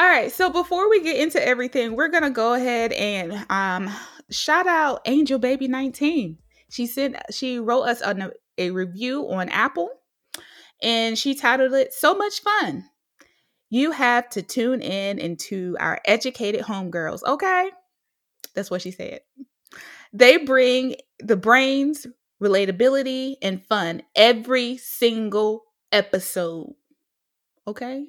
All right, so before we get into everything, we're gonna go ahead and um, shout out Angel Baby 19. She sent she wrote us a, a review on Apple and she titled it So Much Fun. You have to tune in into our educated homegirls, okay? That's what she said. They bring the brains, relatability, and fun every single episode. Okay?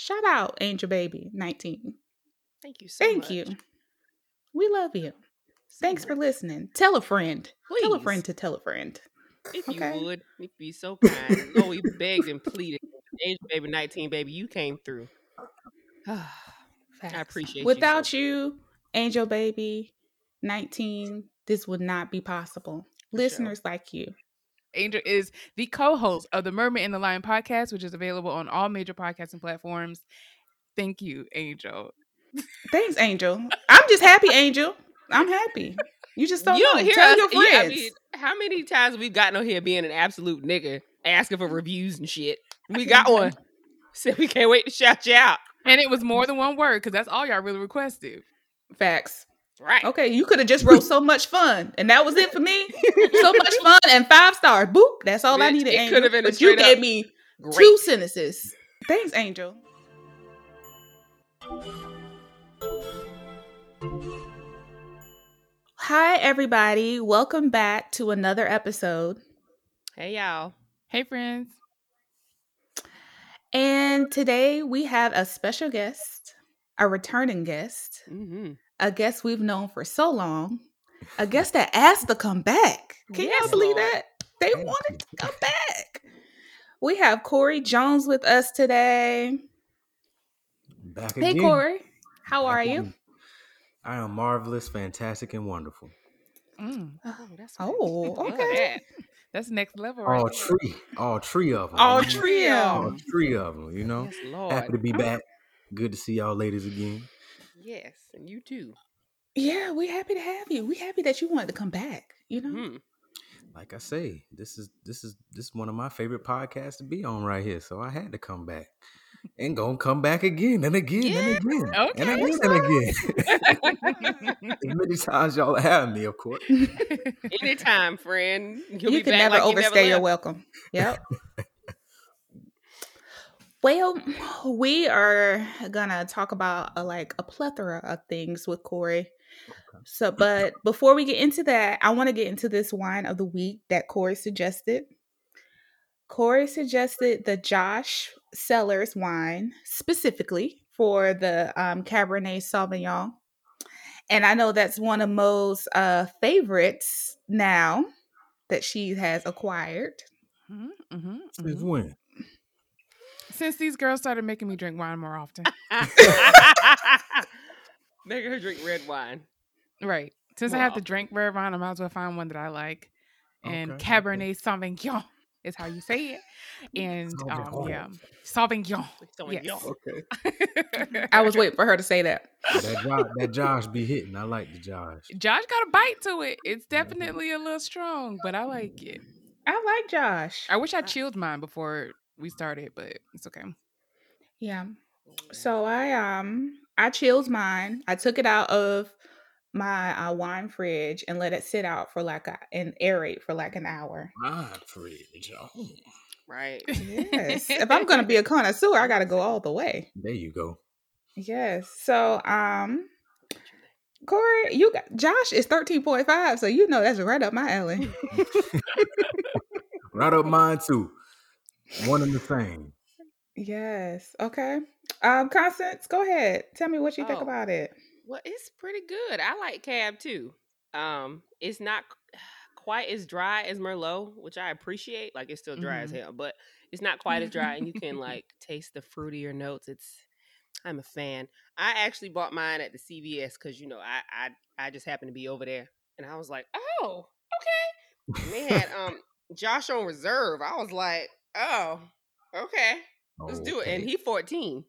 Shout out Angel Baby 19. Thank you so Thank much. you. We love you. So Thanks for listening. Tell a friend. Tell a friend to tell a friend. If Okay. you would, be so kind. oh, we begged and pleaded. Angel baby, 19 baby, you came through. I appreciate you so Without you, Angel Baby 19, this would not be possible. For sure. Listeners like you. Angel is the co-host of the Mermaid and the Lion podcast, which is available on all major podcasting platforms. Thank you, Angel. Thanks, Angel. I'm just happy, Angel. I'm happy. You just don't you know. don't hear Tell us. your yeah, I friends. mean, how many times we've gotten on here being an absolute nigga, asking for reviews and shit? We got one. Said we can't wait to shout you out. And it was more than one word because that's all y'all really requested. Facts. Right. Okay, you could have just wrote so much fun, and that was it for me. so much fun and five stars. Boop. That's all I needed. it Angel. could've been a but you gave up me Great. two sentences. Thanks, Angel. Hi, everybody. Welcome back to another episode. Hey y'all. Hey, friends. And today we have a special guest, a returning guest, Mm-hmm. A guest we've known for so long, a guest that asked to come back. Can y'all believe Lord. that? They wanted to come back. We have Corey Jones with us today. Back Hey, again. Corey. How Back are you? I am marvelous, fantastic, and wonderful. Mm, Oh, that's Oh, Love okay. that. that's next level, right? All there. three, all three of them. All three of all 'em. three of them. You know, Yes, Lord. happy to be back. Good to see y'all ladies again. Yes, and you too. Yeah, we're happy to have you. We're happy that you wanted to come back. You know, Hmm. Like I say, this is this is this is one of my favorite podcasts to be on right here. So I had to come back. And gonna come back again and again and again. And again and again. as many times y'all have me, of course. Anytime, friend. You'll you be can back never like you overstay your welcome. Yep. well, we are gonna talk about a, like a plethora of things with Corey. So, but before we get into that, I want to get into this wine of the week that Corey suggested. Corey suggested the Josh Cellars wine specifically for the um, Cabernet Sauvignon. And I know that's one of Mo's uh, favorites now that she has acquired. Mhm, mhm, Since mhm. when? Since these girls started making me drink wine more often, Make her drink red wine. right? Since I have to drink red wine, I might as well find one that I like. And Okay, Cabernet Sauvignon is how you say it. And um, yeah, Sauvignon. Sauvignon. Yes. Okay. I was waiting for her to say that. That Josh, that Josh be hitting. I like the Josh. Josh got a bite to it. It's definitely a little strong, but I like it. I like Josh. I wish I chilled mine before we started, but it's okay. Yeah. So I um I chilled mine. I took it out of my uh, wine fridge and let it sit out for like a and aerate for like an hour. My fridge. Oh, Right. Yes. if I'm gonna be a connoisseur, I gotta go all the way. there you go. Yes. So um Corey, you got Josh is 13.5, so you know that's right up my alley. Right up mine too. One and the same. yes. Okay. Um, Constance, go ahead. Tell me what you think Oh. about it. Well, it's pretty good. I like cab too. Um, it's not quite as dry as Merlot, which I appreciate. Like it's still dry as Mhm. hell, but it's not quite as dry, and you can like taste the fruitier notes. It's I'm a fan. I actually bought mine at the CVS because you know I I I just happened to be over there, and I was like, oh, okay. And they had um Josh on reserve. I was like, oh, okay, let's do it. And he 14.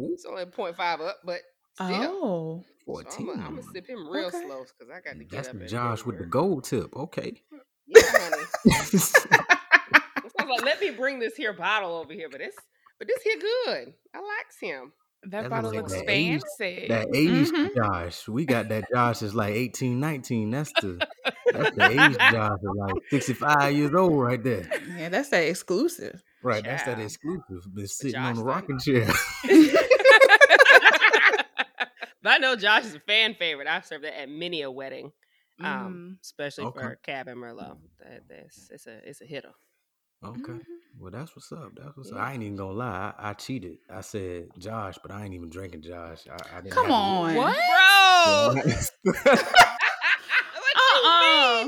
Ooh. It's only 0.5 up, but still. Oh, So I'm gonna sip him real Okay. slow because I got to get That's up. the Josh with the gold tip. Okay. Mm, yeah, honey. Like, let me bring this here bottle over here, but it's but this here good. I likes him. That That bottle looks looks like that age- fancy. that age Mhm. Josh. We got that Josh is like 18, 19. That's the that's the age Josh is like 65 years old right there. yeah, that's that exclusive. Right. That's that exclusive. Been sitting on Josh the done- rocking chair. but I know Josh is a fan favorite. I've served that at many a wedding, um, Mm. especially Okay. for Cab and Merlot. That, that's it's a it's a hitter. Okay. Mhm. Well, that's what's up. That's what's up. I ain't even gonna lie. I, I cheated. I said Josh, but I ain't even drinking Josh. I, I didn't Come have on. What? Bro, to- Uh-uh.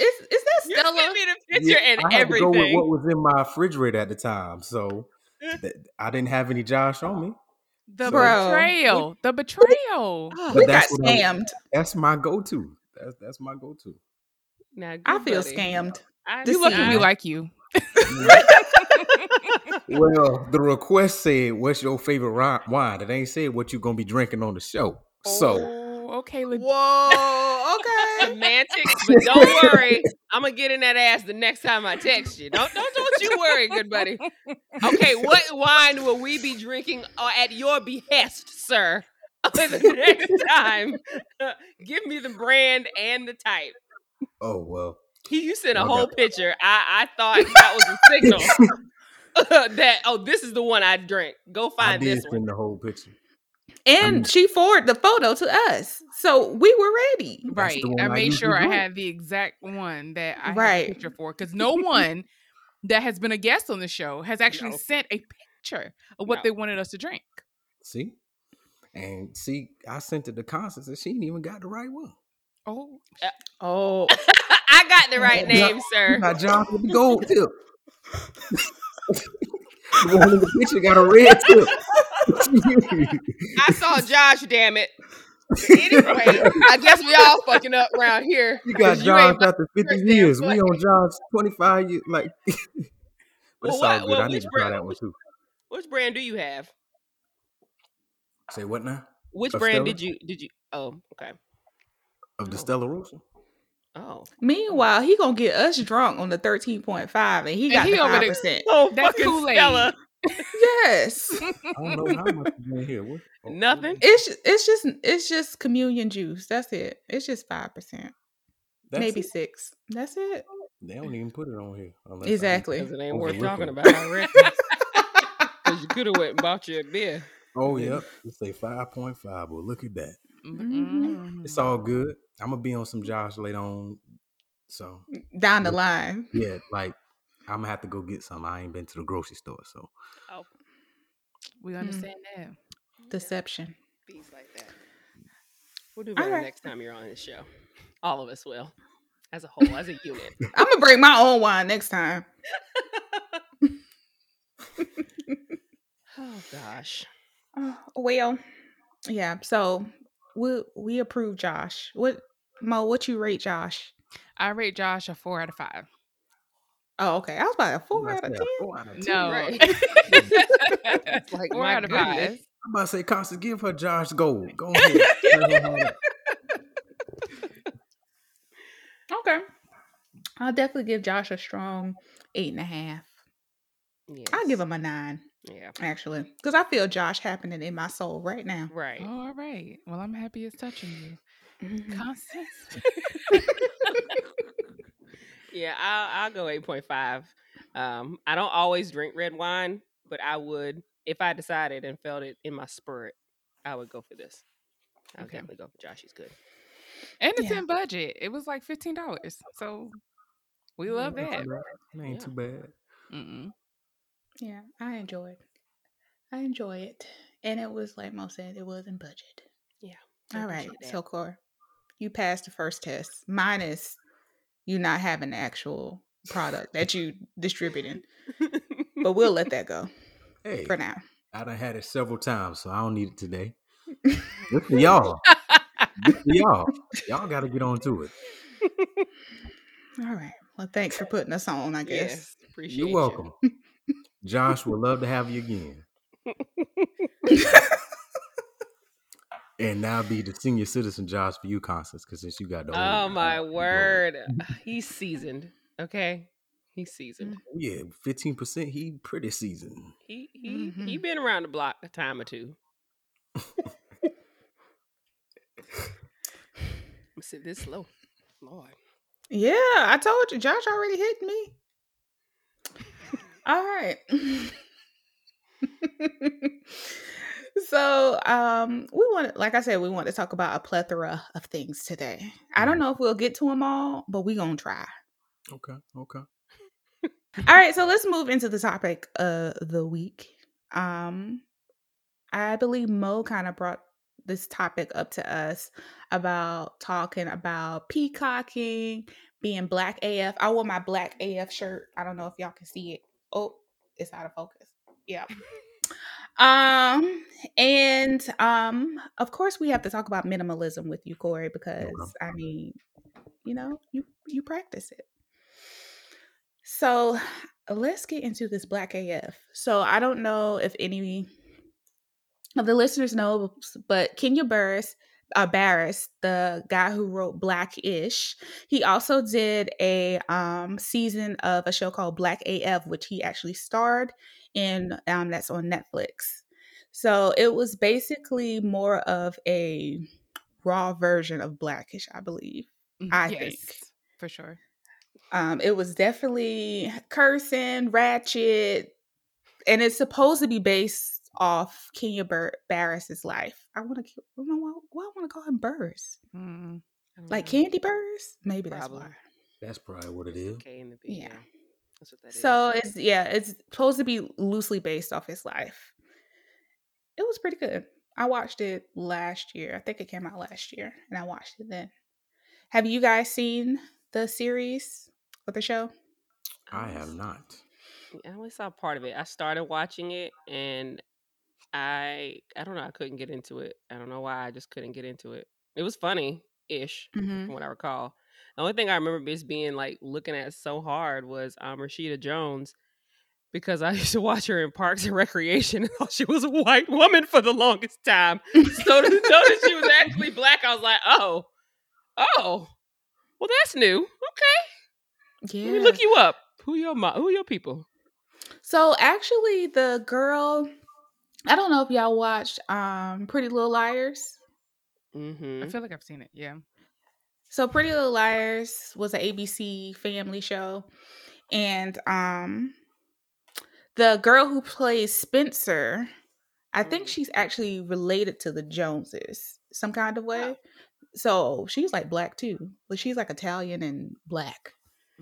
Is is that you Stella? sent me the picture Yeah, and I had to go with everything. what was in my refrigerator at the time, so th- I didn't have any Josh on me. The Bro. betrayal. The betrayal. Oh, we got that's what I- scammed. That's my go-to. That's that's my go-to. Now, I feel buddy. scammed. I This You lucky season. we like you. well, the request said, "What's your favorite wine?" It ain't said what you gonna be drinking on the show. So Oh, okay. leg- Whoa. Okay. semantics, but don't worry. I'm gonna get in that ass the next time I text you. Don't don't don't you worry, good buddy. Okay, what wine will we be drinking uh, at your behest, sir? the next time, give me the brand and the type. oh well. He, you sent a Okay. whole picture. I I thought that was a signal that oh, this is the one I drink. Go I find did this one. the whole picture. And I'm- she forwarded the photo to us. So we were ready. Right. I I made usually sure I had the exact one that I Right. had a picture for because no one that has been a guest on the show has actually No. sent a picture of what No. they wanted us to drink. See, and see, I sent it to Constance, and she ain't even got the right one. Oh, uh, Oh. I got the right name, You sir. My Josh with the gold tip. the one in the picture got a red tip. I saw Josh, damn it. Anyway, I guess we all fucking up around here. You got you Josh after 50 years. We on Josh 25 years. Like, but Well, it's what- all good. well, I need which to try brand- that one too. Which brand do you have? Say what now? Which A brand Stella? did you did you? Oh, okay. Of the Oh. Stella Rosa? Oh, Meanwhile, he gonna get us drunk on the thirteen point five, and he And got he the over five percent. oh, That's fucking Kool-Aid. Yes, I don't know how much is in here. What? oh, Nothing? it's ju- it's just it's just communion juice. That's it. It's just five percent, maybe it? six. That's it. They don't even put it on here. Exactly. Because it ain't worth talking about, I reckon. Because you could have went and bought you a beer. Oh, yep. It say 5.5. Well, look at that. Mhm. It's all good. I'm going to be on some Josh later on. So, Down the line. yeah, like, I'm going to have to go get some. I ain't been to the grocery store. So, Oh, we understand that. Deception. bees like that. We'll do better right. next time you're on this show. All of us will, as a whole, as a unit. I'm gonna bring my own wine next time. oh gosh. Uh, well, yeah. So we we approve Josh. What Mo? What you rate Josh? I rate Josh a four out of five. Oh, okay. I was about a four I'm out of ten. to say a four out of 10. No. right. like, four my out of goodness. five. I'm about to say, Constance, give her Josh gold. Go ahead. Tell her how that- Okay. I'll definitely give Josh a strong eight and a half. I'll give him a nine, Yeah. actually, because I feel Josh happening in my soul right now. Right. Oh, all right. Well, I'm happy it's touching you. Mhm. Constance. Yeah, I'll, I'll go 8.5. Um, I don't always drink red wine, but I would, if I decided and felt it in my spirit, I would go for this. I'll Okay. definitely go for Josh. He's good. And it's Yeah. in budget. It was like fifteen dollars. So we love that. too bad. It ain't Yeah. too bad. Mm-mm. Yeah, I enjoyed. I enjoy it, and it was like Mo said, it was in budget. Yeah, I All right, that. so Cora, you passed the first test. minus you not having the actual product that you distributing, but we'll let that go Hey, for now. I done had it several times, so I don't need it today. Good for y'all. Good for y'all. Y'all got to get on to it. All right. Well, thanks for putting us on. I guess. Yes, appreciate You're you. Welcome. Josh would love to have you again. and now be the senior citizen Josh for you, Constance, because since you got the Oh old- my you know, word. He's seasoned. Okay. He's seasoned. Yeah, fifteen percent. He pretty seasoned. He he he Mhm. been around the block a time or two. I'm sit this slow. Lord. Yeah, I told you, Josh already hit me. All right. so, um, we want, like I said, we want to talk about a plethora of things today. I don't Mhm. know if we'll get to them all, but we gonna try. Okay, okay. All right, so let's move into the topic of the week. Um, I believe Mo kind of brought this topic up to us about talking about peacocking, being black AF. I wore my black AF shirt. I don't know if y'all can see it. Oh, it's out of focus. Yeah. um, and um, of course we have to talk about minimalism with you, Corey, because I mean, you know, you you practice it. So let's get into this black AF. So I don't know if any of the listeners know, but Kenya Barris, uh, Barris, the guy who wrote Blackish, he also did a um, season of a show called Black AF, which he actually starred in. Um, that's on Netflix. So it was basically more of a raw version of Blackish, I believe. I yes, think. for sure. Um, it was definitely cursing, ratchet, and it's supposed to be based off Kenya Bur- Barris's life. I want to, I don't know why, why I want to call him Burrs, Mm. I like know. Candy Burrs. Maybe that's why. That's probably what it is. K B. Yeah. Yeah. That's what that is. So it's yeah, it's supposed to be loosely based off his life. It was pretty good. I watched it last year. I think it came out last year, and I watched it then. Have you guys seen the series or the show? I have not. I only saw part of it. I started watching it and I I don't know, I couldn't get into it. I don't know why, I just couldn't get into it. It was funny ish, Mm-hmm. from what I recall. The only thing I remember is being like looking at so hard was um Rashida Jones because I used to watch her in Parks and Recreation and thought she was a white woman for the longest time. So to notice she was actually black, I was like, oh, oh, well that's new. Okay, Yeah. let me look you up. Who your mo- who your people? So actually, the girl, I don't know if y'all watched um Pretty Little Liars. Mm-hmm. I feel like I've seen it. Yeah. So Pretty Little Liars was an ABC family show, and um, the girl who plays Spencer, I think Mm. she's actually related to the Joneses some kind of way. So she's like black too, but she's like Italian and black,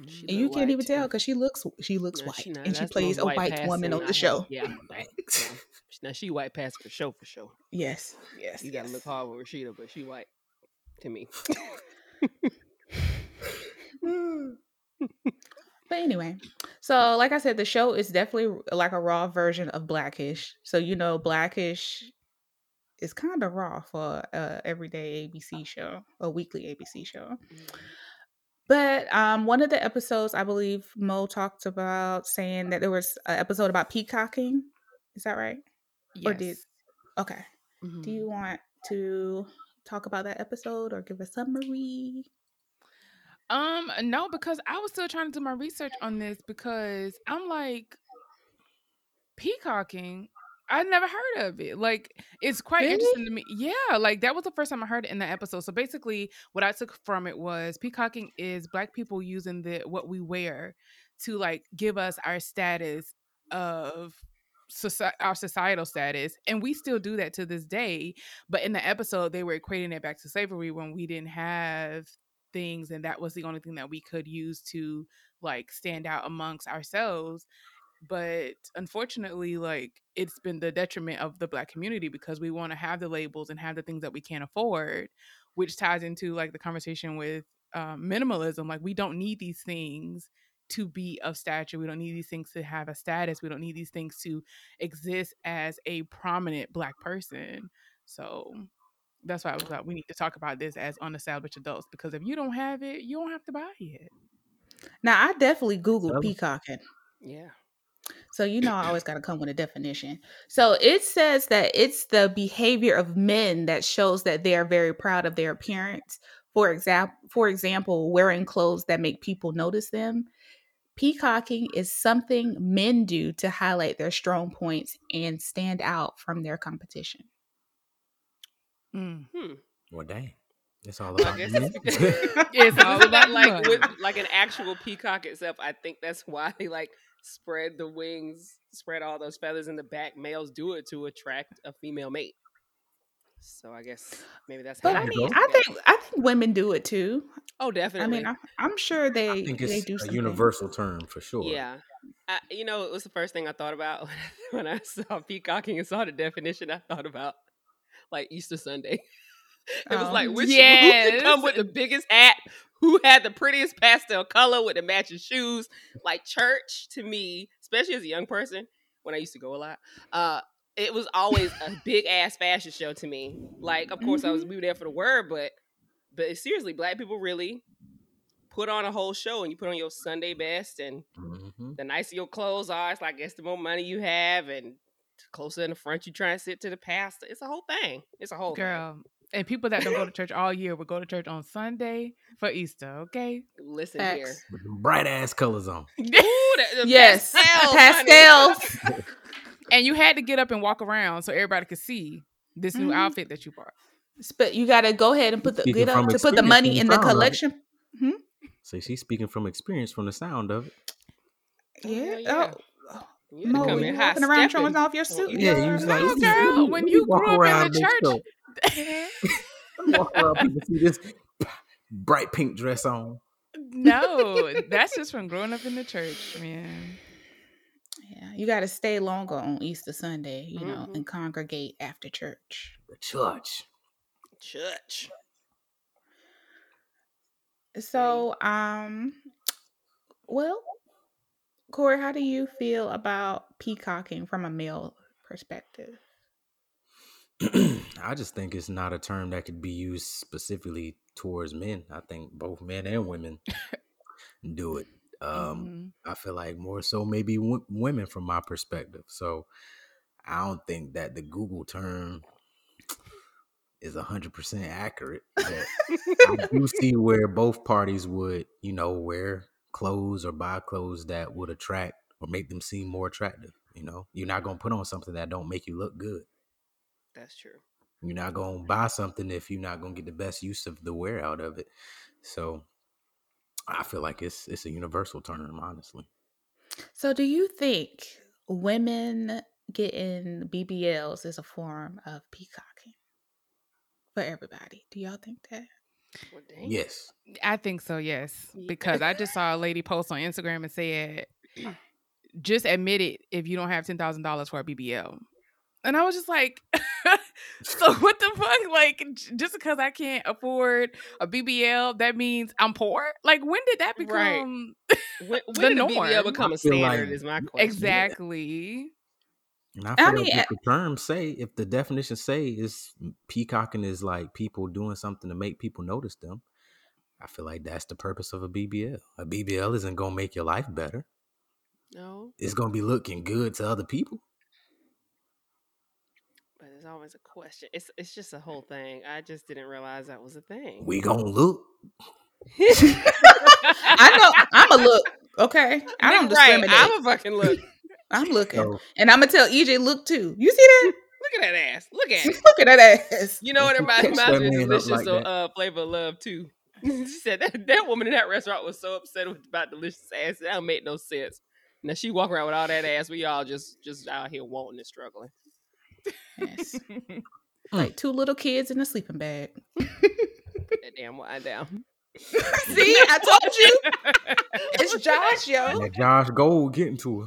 She and you can't white, even tell because she looks she looks No, white, she and she plays a white passing woman on the show. Yeah, right. Now she white passing for show for show. Yes, yes, You gotta look hard with Rashida, but she white to me. But anyway, so like I said, the show is definitely like a raw version of Blackish. So you know, Blackish is kind of raw for a everyday ABC show, a weekly ABC show. But um, one of the episodes, I believe Mo talked about saying that there was an episode about peacocking. Is that right? Or did Yes. okay? Mhm. Do you want to talk about that episode or give a summary? Um, no, because I was still trying to do my research on this because I'm like peacocking. I never heard of it. Like it's quite Really? interesting to me. Yeah, like that was the first time I heard it in the episode. So basically, what I took from it was peacocking is black people using the what we wear to like give us our status of soci- our societal status, and we still do that to this day. But in the episode, they were equating it back to slavery when we didn't have things and that was the only thing that we could use to like stand out amongst ourselves but unfortunately like it's been the detriment of the black community because we want to have the labels and have the things that we can't afford which ties into like the conversation with um, minimalism like we don't need these things to be of stature. We don't need these things to have a status. We don't need these things to exist as a prominent black person. So that's why I was like, we need to talk about this as unestablished adults because if you don't have it, you don't have to buy it. Now I definitely Googled peacocking. Yeah. So you know I always got to come with a definition. So it says that it's the behavior of men that shows that they are very proud of their appearance. For example, for example, wearing clothes that make people notice them. Peacocking is something men do to highlight their strong points and stand out from their competition. Mm. Hmm. Well, dang. It's all about men. it's It's all about like with like an actual peacock itself. I think that's why they like spread the wings, spread all those feathers in the back. Males do it to attract a female mate. So I guess maybe that's But I mean, I think I think women do it too. Oh, definitely. I mean, I, I'm sure they I think they do a something. universal term for sure. Yeah. I, you know, it was the first thing I thought about when I saw peacocking and saw the definition. I thought about like Easter Sunday. It was Oh. like which who Yes. could come with the biggest hat, who had the prettiest pastel color with the matching shoes. Like church to me, especially as a young person, when I used to go a lot, uh, it was always a big ass fashion show to me. Like, of course, I was we were there for the word, but but seriously, black people really put on a whole show, and you put on your Sunday best, and Mhm. the nicer your clothes are, it's like it's the more money you have, and closer in the front you try and sit to the pastor. It's a whole thing. It's a whole thing. Girl. And people that don't go to church all year will go to church on Sunday for Easter, okay? Listen Facts. here. With bright ass colors on. Ooh, the, the Yes, pastels, pastels. and you had to get up and walk around so everybody could see this new Mhm. outfit that you bought. But you got to go ahead and put the Speaking get up to put the money in the sound, right? collection. So she's speaking from experience from the sound of it. Oh, Yeah. hell yeah. Oh, You had Mo, come were in you high walking around stepping. showing off your suit? Yeah, you was like, No, girl, let me- when let me you walk grew up in around the church- door. Let me walk around, people see this bright pink dress on. no, that's just from growing up in the church, man. Yeah, you got to stay longer on Easter Sunday, you know, Mhm. and congregate after church. The church. Church. So, um, well, Corey, how do you feel about peacocking from a male perspective? I just think it's not a term that could be used specifically towards men. I think both men and women do it. Um, Mhm. I feel like more so maybe w- women from my perspective. So I don't think that the Google term is hundred percent accurate. But I do see where both parties would, you know, wear clothes or buy clothes that would attract or make them seem more attractive. You know, you're not gonna put on something that don't make you look good. That's true. You're not gonna buy something if you're not gonna get the best use of the wear out of it. So I feel like it's it's a universal term, honestly. So, do you think women getting BBLs is a form of peacocking for everybody? Do y'all think that? Well. Yes. I think so, yes. Yeah. Because I just saw a lady post on Instagram and said, just admit it if you don't have $10,000 for a BBL. And I was just like, so what the fuck? Like, just because I can't afford a BBL, that means I'm poor? Like, when did that Right. become When, when The did the BBL become I a feel like- standard? is my question. exactly? And I I mean, like if the term say, if the definition say is peacocking is like people doing something to make people notice them, I feel like that's the purpose of a BBL. A BBL isn't gonna make your life better. No, It's gonna be looking good to other people. But there's always a question. It's it's just a whole thing. I just didn't realize that was a thing. We gonna look. I know I'm a look. Okay, I don't right. discriminate. I'm a fucking look. I'm looking, So and I'm gonna tell EJ look too. You see that? Look at that ass. Look at it. Look at that ass. You know what it Don't you reminds, me of Delicious like or that. uh, Flavor of Love too. she said that, that woman in that restaurant was so upset with, about Delicious ass. That don't make no sense. Now she walk around with all that ass. We all just just out here wanting and struggling. Yes. Hmm. Like two little kids in a sleeping bag. That damn wind down. See, I told you. It's Josh, yo. that Josh Gold getting to her.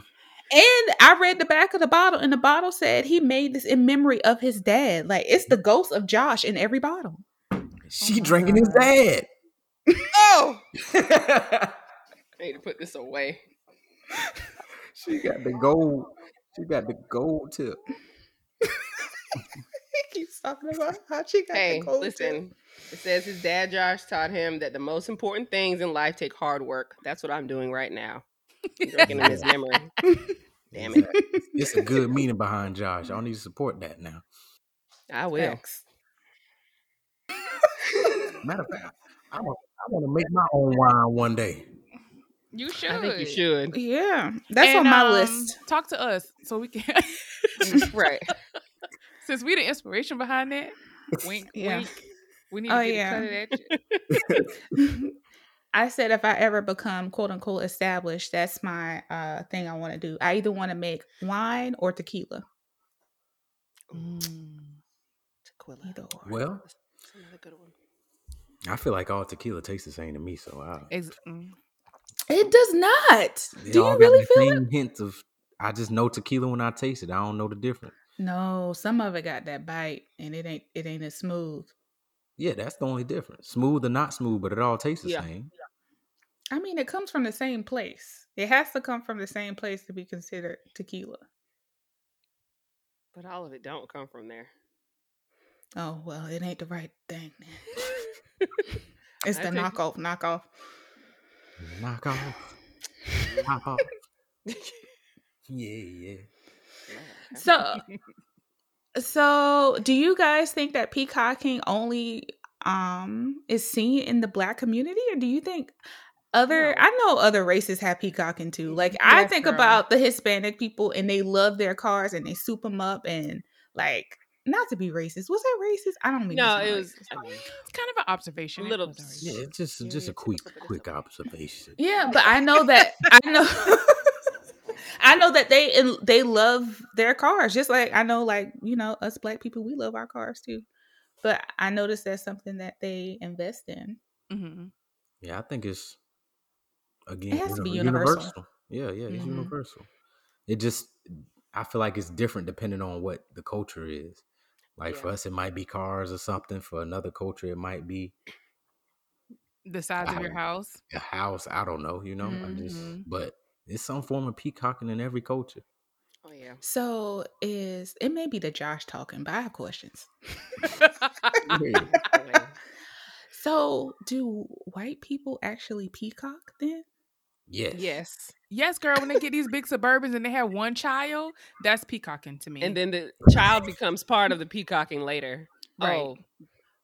And I read the back of the bottle, and the bottle said he made this in memory of his dad. Like it's the ghost of Josh in every bottle. Oh she my drinking his dad. Oh, I need to put this away. She got the gold. She got the gold tip. he keeps talking about how she got Hey, the gold listen. It says his dad Josh taught him that the most important things in life take hard work. That's what I'm doing right now. I'm in his memory. Damn it. It's a good meaning behind Josh. I need to support that now. I will. Facts. Matter of fact, I want, I want to make my own wine one day. You should. I think you should. Yeah, that's And, on my um, list. Talk to us so we can. right. Since we the inspiration behind that, wink, Yeah. wink. We need Oh, to get yeah. it cut at you. I said if I ever become quote unquote established, that's my uh thing I want to do. I either want to make wine or tequila. Tequila. Either or. Well, That's another good one. I feel like all tequila tastes the same to me. So I, Ex- mm. It does not. they Do you really feel it? same hints of. I just know tequila when I taste it. I don't know the difference. No, some of it got that bite, and it ain't it ain't as smooth. Yeah, that's the only difference. Smooth or not smooth, but it all tastes the Yeah. same. I mean, it comes from the same place. It has to come from the same place to be considered tequila. But all of it don't come from there. Oh well, it ain't the right thing. it's I the take- knockoff, knockoff. Knock off. Yeah, yeah. So, so do you guys think that peacocking only um is seen in the black community, or do you think other? No. I know other races have peacocking too. Like I think girl. about the Hispanic people, and they love their cars, and they soup them up, and like not to be racist. Was that racist? I don't mean. No, it was. I mean, It's kind of an observation. It Little- Yeah, just just a quick quick observation. Yeah, but I know that I know I know that they they love their cars just like I know like, you know, us black people we love our cars too. But I noticed that's something that they invest in. Mhm. Yeah, I think it's again has to be uni- universal. Yeah, yeah, it's Mhm. universal. It just I feel like it's different depending on what the culture is. Like for us, it might be cars or something. For another culture, it might be The size of your house. a house. I don't know, you know. I just but it's some form of peacocking in every culture. oh yeah. So is it may be the Josh talking, but I have questions. Oh, so do white people actually peacock then? Yes. yes. yes, girl. When they get these big suburbans and they have one child, that's peacocking to me. And then the child becomes part of the peacocking later. Right. Oh,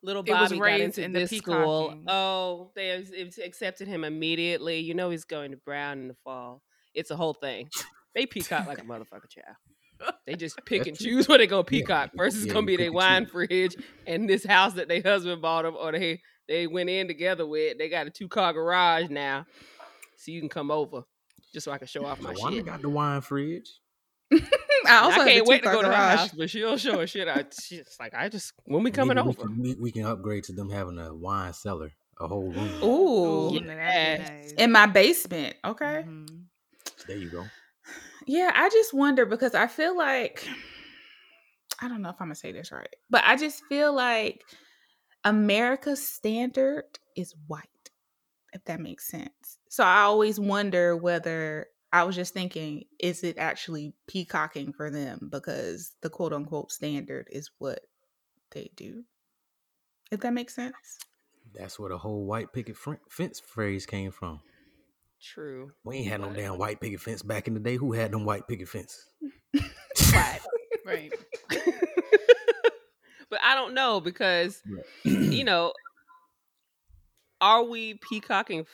little It was Bobby got into in the this school. Oh, they accepted him immediately. You know he's going to Brown in the fall. It's a whole thing. They peacock like a motherfucker child. They just pick and choose where they gonna Yeah, peacock. First it's yeah, gonna be pick their wine choose. fridge and this house that their husband bought them or they they went in together with. They got a two car garage now. So you can come over. Just so I can show off my Wanda shit. got the wine fridge. I I also have can't wait to two-car go to her garage. house, but she'll show her shit out. She's like, I just when we coming Maybe we over. can- We, we can upgrade to them having a wine cellar, a whole room. Ooh. Ooh, now that'd be yes. nice. In my basement. Okay. Mhm. There you go. Yeah, I just wonder because I feel like I don't know if I'm gonna say this right, but I just feel like America's standard is white, if that makes sense. So I always wonder whether I was just thinking, is it actually peacocking for them because the quote unquote standard is what they do? If that makes sense. That's where the whole white picket fence phrase came from. True. We ain't had no damn white picket fence back in the day. Who had them white picket fences? Right. right. but I don't know because Yeah. you know, are we peacocking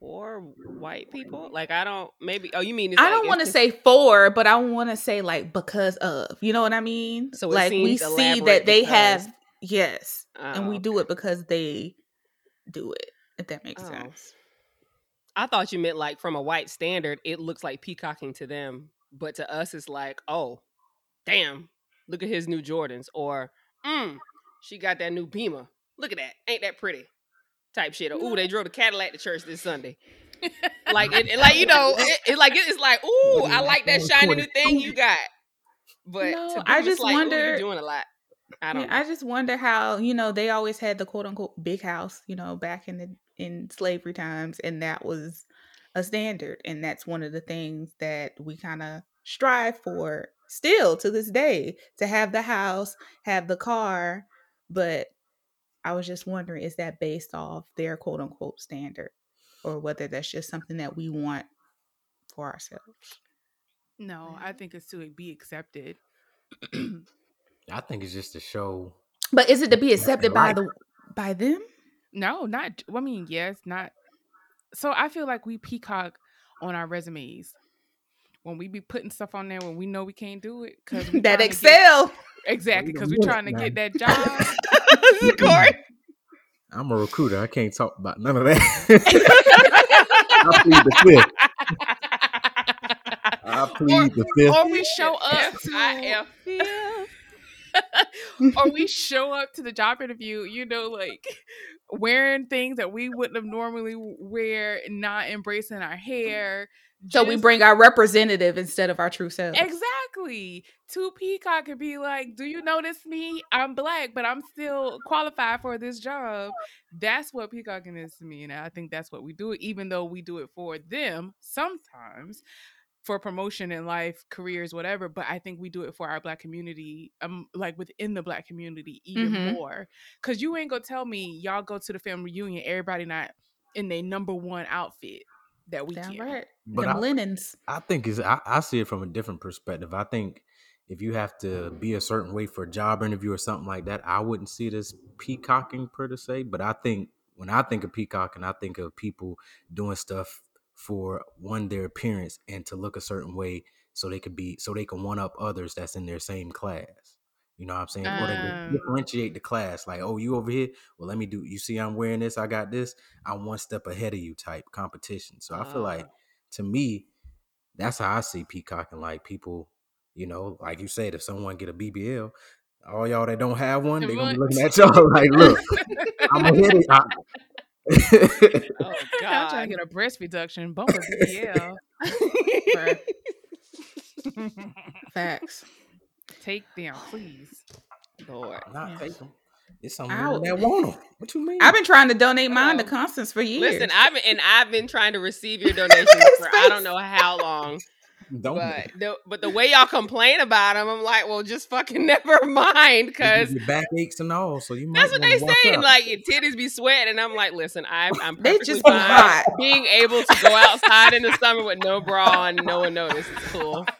for white people? Like I don't. Maybe. Oh, you mean it's I like, don't want to say for, but I want to say like because of. You know what I mean? So it like we see that they because- have yes, and Oh, we do it because they do it. If that makes Oh. sense. I thought you meant like from a white standard, it looks like peacocking to them, but to us, it's like, oh, damn, look at his new Jordans, or mm, she got that new Beamer. Look at that, ain't that pretty? Type shit. Or ooh, they drove the Cadillac to church this Sunday. Like it, it- like you know, it, it like it's like ooh, I like that shiny new thing you got. But No, to them, I it's just like, ooh, wonder- you're doing a lot. I don't. Yeah, know. I just wonder how you know they always had the quote unquote big house. You know, back in the in slavery times, and that was a standard and that's one of the things that we kind of strive for still to this day to have the house have the car but i was just wondering is that based off their quote unquote standard or whether that's just something that we want for ourselves No, I think it's to be accepted. I think it's just to show. but is it to be accepted by the by them no, not. I mean, yes, not. So I feel like we peacock on our resumes when we be putting stuff on there when we know we can't do it because that excel exactly because we're trying to now. get that job. Corey. I'm a recruiter. I can't talk about none of that. I plead the fifth. I plead the fifth. or we show up to F-I-F. or we show up to the job interview, you know, like wearing things that we wouldn't have normally wear, not embracing our mm-hmm. hair. so we bring our representative instead of our true self. Exactly. Two Peacock could be like, Do you notice me? I'm black, but I'm still qualified for this job. That's what peacocking is to me. And I think that's what we do, even though we do it for them sometimes for promotion in life, careers, whatever. But I think we do it for our black community, um, like within the black community, even Mhm. more. Cause you ain't gonna tell me y'all go to the family reunion, everybody not in their number one outfit that Damn weekend. right But Them I- linens I think is I, I see it from a different perspective. I think if you have to be a certain way for a job interview or something like that, I wouldn't see it as peacocking per se. But I think when I think of peacocking, I think of people doing stuff for one their appearance and to look a certain way so they could be so they can one up others that's in their same class. You know what I'm saying? Or they Um, differentiate the class. Like, oh, you over here? Well, let me do. You see, I'm wearing this. I got this. I'm one step ahead of you. Type competition. So I feel like, Ah. to me, that's how I see peacocking. Like people, you know, like you said, if someone get a BBL, all y'all that don't have one, they gonna be looking at y'all like, look, I'm ahead of I- Oh I'm God. trying to get a breast reduction, bump a BBL. facts Take them, please. Lord. not Yeah. take them. It's some Ow. that want them. What you mean? I've been trying to donate mine to Oh. Constance for years. Listen, I've been, and I've been trying to receive your donations for I don't know how long. Don't. But the but the way y'all complain about them, I'm like, well, just fucking never mind, because your back aches and all, so you might. that's what they wanna watch say. Like your titties be sweating, and I'm like, listen, I'm I'm They just fine hot. being able to go outside in the summer with no bra on, no one notice. It's cool.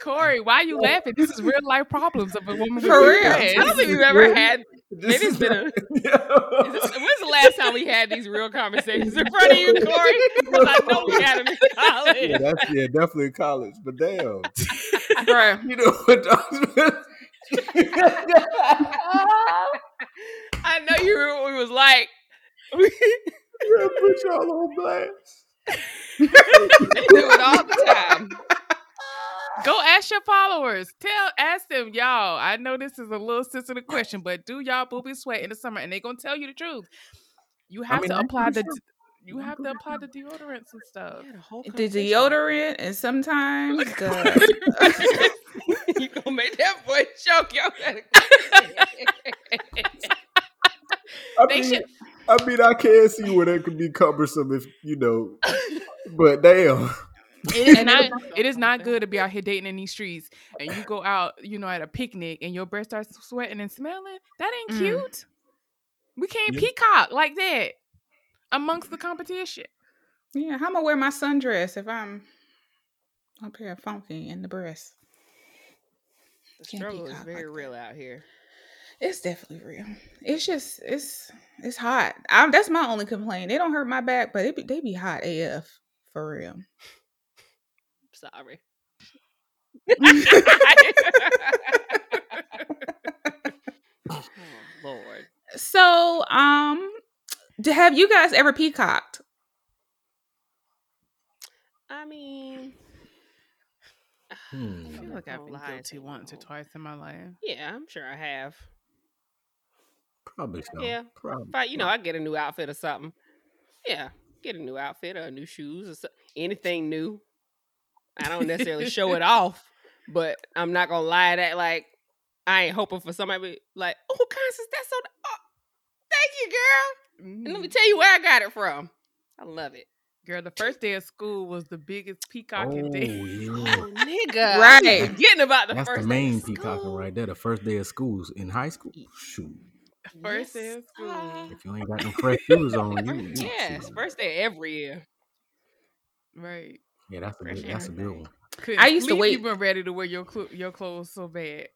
Corey, why are you oh. laughing? This is real life problems of a woman For real. I don't think we've ever had. Maybe This has been a. Is this, when's the last time we had these real conversations in front of you, Corey? Because I know we had them in college. yeah, that's yeah, definitely college. But damn, Bruh. you know what? I know you were, what we was like, Yeah, put y'all on blast. they do it all the time. Go ask your followers. Tell, ask them, y'all. I know this is a little sensitive question, but do y'all boobies sweat in the summer? And they gonna tell you the truth. You have mean, to apply the. sure. You have to apply the deodorants and stuff. the deodorant and sometimes the you gonna make that boy choke, y'all. I They mean, should- I mean, I can see where that could be cumbersome if you know, but damn. It is And not. It is not good to be out here dating in these streets, and you go out, you know, at a picnic, and your breath starts sweating and smelling. That ain't Mm. cute. We can't Yeah. peacock like that amongst the competition. yeah, how am I gonna wear my sundress if I'm up here funky in the breast? The Can't struggle is very like real out here. It's definitely real. It's just it's it's hot. i that's my only complaint. They don't hurt my back, but they be, they be hot AF for real. Sorry. oh, Lord. So, um, d- have you guys ever peacocked? I mean, Hmm. I feel like I've gonna been guilty say once or twice in my life. Yeah, I'm sure I have. Probably so. Yeah. Probably. If I, you know, I get a new outfit or something. Yeah, get a new outfit or new shoes or so, anything new. I don't necessarily show it off, but I'm not gonna lie that like I ain't hoping for somebody to be like, oh, Constance, that's so. Oh, thank you, girl. And let me Mm. tell you where I got it from. I love it. Girl, the first day of school was the biggest Oh peacocking day. yeah, Oh, nigga. Right. I'm forgetting about the that's first the main of peacocking right there. The first day of schools in high school. Shoot, First day of school. ah. if you ain't got no fresh shoes on, you, you Yes, shoot. first day every year. Right. Yeah, that's a good, that's a good one. I used to believe wait- You've been ready to wear your clo- your clothes so bad.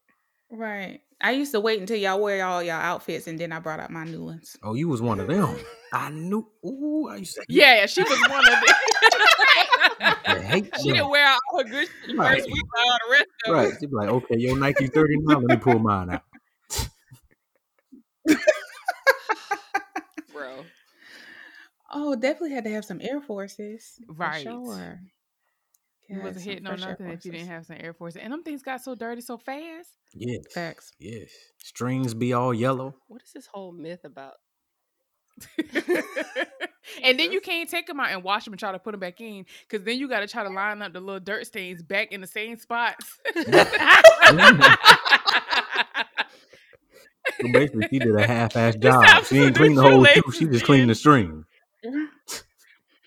Right. I used to wait until y'all wear all y'all outfits and then I brought out my new ones. Oh, you was one of them. I knew. Ooh, I used to. Yeah, she was one of them. I hate She didn't wear out all her good shit Right. first week like all the rest of Right. She'd be like, okay, your Nike thirty nine. Let me pull mine out. Bro. Oh, definitely had to have some Air Forces. for Right. Sure. You wasn't hitting on nothing if you didn't have some Air Force. And them things got so dirty so fast. Yes. Facts. Yes. Strings be all yellow. What is this whole myth about? and then you can't take them out and wash them and try to put them back in because then you got to try to line up the little dirt stains back in the same spots. So basically, she did a half-ass job. She ain't so cleaned the whole shoelaces shoe. She just cleaned the string. Mm-hmm.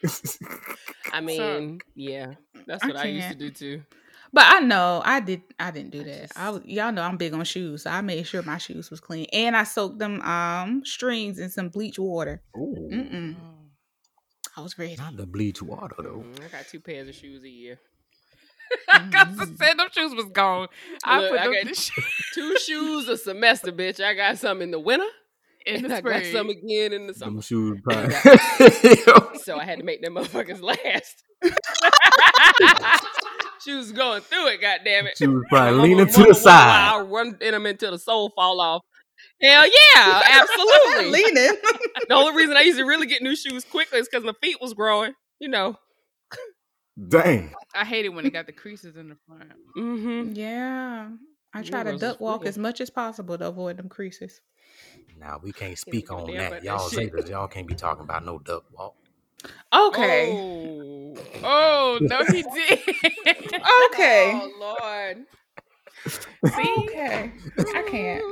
I mean, yeah, that's what I, used to do too. But I know I did. I didn't do I that. just- I was, y'all know I'm big on shoes, so I made sure my shoes was clean, and I soaked them um strings in some bleach water. Ooh, Mm-mm. I was ready. not the bleach water though. Mm, I got two pairs of shoes a year. I got to Mhm. say them shoes was gone. I Look, put I them got- Two shoes a semester, bitch. I got some in the winter in and the I got some again in the Them summer. shoes probably. So I had to make them motherfuckers last. she was going through it, God damn it. she was probably leaning to the side. I run in them until the soul fall off. Hell yeah, absolutely. Leaning. the only reason I used to really get new shoes quickly is because my feet was growing. You know. Dang. I hate it when it got the creases in the front. Mm-hmm. yeah, I try to duck walk real. as much as possible to avoid them creases. Now we can't speak on that. Y'all shit. Zetas, y'all can't be talking about no duck walk. Okay. Oh. Oh no, he did. Okay. Oh Lord. Okay. I can't.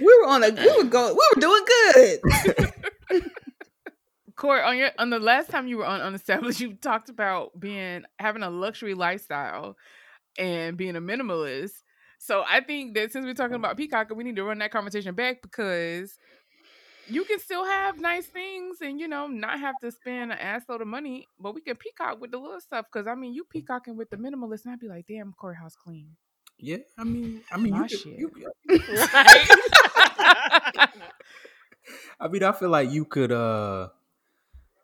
We were on a. We were going. We were doing good. Court, on your on the last time you were on Unestablished, you talked about being having a luxury lifestyle and being a minimalist. So I think that since we're talking about peacock, we need to run that conversation back because you can still have nice things and you know not have to spend an assload of money, but we can peacock with the little stuff. Because I mean, you peacocking with the minimalist, and I'd be like, damn, Corey house clean. Yeah, I mean, I mean, My you shit. you could- Right. I mean, I feel like you could uh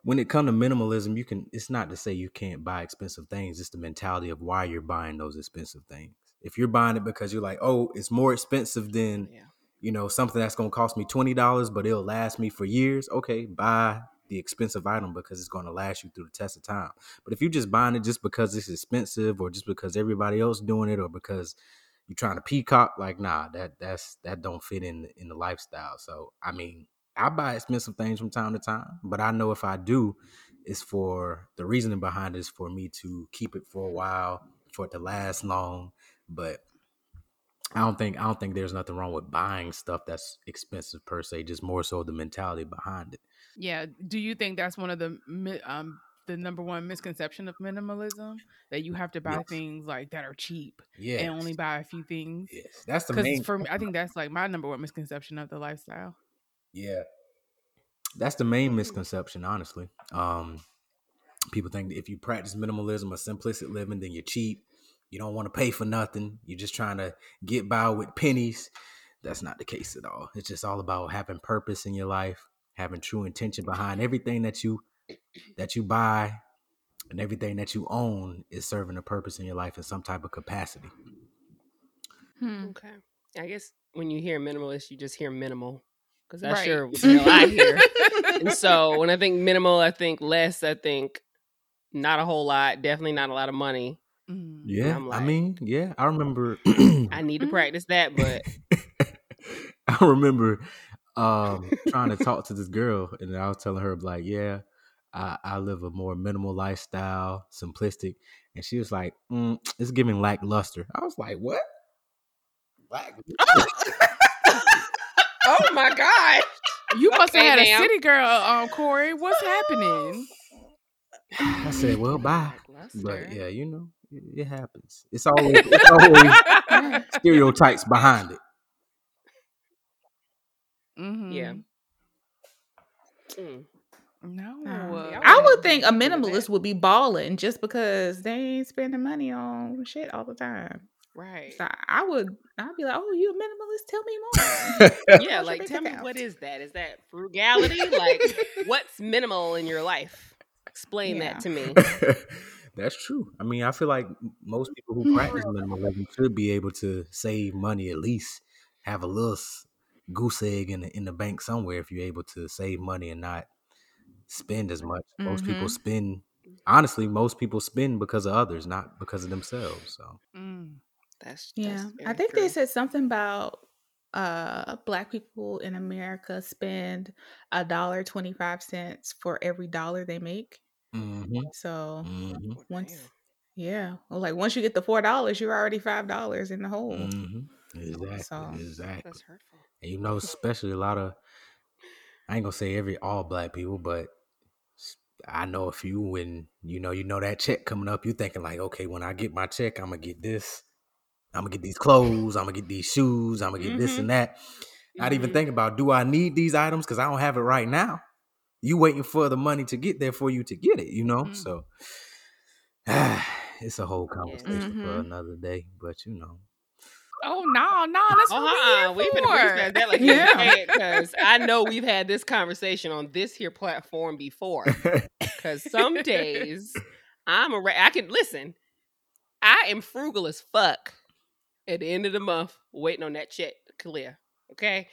when it come to minimalism, you can it's not to say you can't buy expensive things, it's the mentality of why you're buying those expensive things. If you're buying it because you're like, "Oh, it's more expensive than, Yeah. you know, something that's going to cost me $20, but it'll last me for years." Okay, buy the expensive item because it's going to last you through the test of time. But if you're just buying it just because it's expensive or just because everybody else doing it or because you're trying to peacock, like nah, that that's that don't fit in in the lifestyle. So I mean, I buy expensive things from time to time, but I know if I do, it's for the reasoning behind it is for me to keep it for a while, for it to last long. But I don't think I don't think there's nothing wrong with buying stuff that's expensive per se. Just more so the mentality behind it. Yeah. Do you think that's one of the um the number one misconception of minimalism that you have to buy Yes. things like that are cheap Yeah, and only buy a few things? yes, that's the main. for me, I think that's like my number one misconception of the lifestyle. Yeah. That's the main misconception, honestly. Um, people think that if you practice minimalism or simplistic living, then you're cheap. You don't want to pay for nothing. You're just trying to get by with pennies. That's not the case at all. It's just all about having purpose in your life, having true intention behind everything that you that you buy and everything that you own is serving a purpose in your life in some type of capacity. Hmm. Okay. I guess when you hear minimalist, you just hear minimal. Because that's Right. sure what the hell I hear. and so when I think minimal, I think less. I think not a whole lot. Definitely not a lot of money. Mm. Yeah, I'm I mean, yeah, I remember. I need to practice that, but I remember um trying to talk to this girl and I was telling her like, yeah, I, I live a more minimal lifestyle, simplistic. And she was like, mm, it's giving lackluster. I was like, what? Lack- oh my god, You must Okay, have had ma'am. a city girl, um, Corey. What's happening? I said, well, bye. Lackluster. But yeah, you know, it, it happens. It's always, it's always stereotypes behind it. Mhm. Yeah. Mm. No. Uh, I would would think a minimalist would be balling just because they ain't spending money on shit all the time. Right. So I would, I'd be like, "Oh, you a minimalist? Tell me more." Yeah, your like bank tell me account. what is that? Is that frugality? like what's minimal in your life? Explain Yeah. that to me. That's true. I mean, I feel like most people who practice minimalism should be able to save money at least have a little goose egg in the in the bank somewhere if you're able to save money and not spend as much. Most people Mhm. spend honestly, most people spend because of others, not because of themselves. So mm. That's Yeah, I think true. they said something about uh black people in America spend a dollar twenty five cents for every dollar they make. Mhm, So mhm, Oh, once, yeah, well, like once you get the four dollars, you're already five dollars in the hole. mhm. exactly, So- exactly. That's hurtful. And you know, especially a lot of I ain't gonna say every all black people, but I know a few when you know you know that check coming up, you thinking like, okay, when I get my check, I'm gonna get this, I'm gonna get these clothes, I'm gonna get these shoes, I'm gonna get this Mhm. and that. Not even Mhm. thinking about do I need these items because I don't have it right now. You waiting for the money to get there for you to get it, you know. Mm. So it's a whole conversation for Mhm. another day, but you know. Oh no, no, that's Oh, what uh-uh. we we here finna for. breeze past that like Yeah. yeah. because I know we've had this conversation on this here platform before. Because some days I'm a ra- I can listen. I am frugal as fuck at the end of the month, waiting on that check to clear. Okay,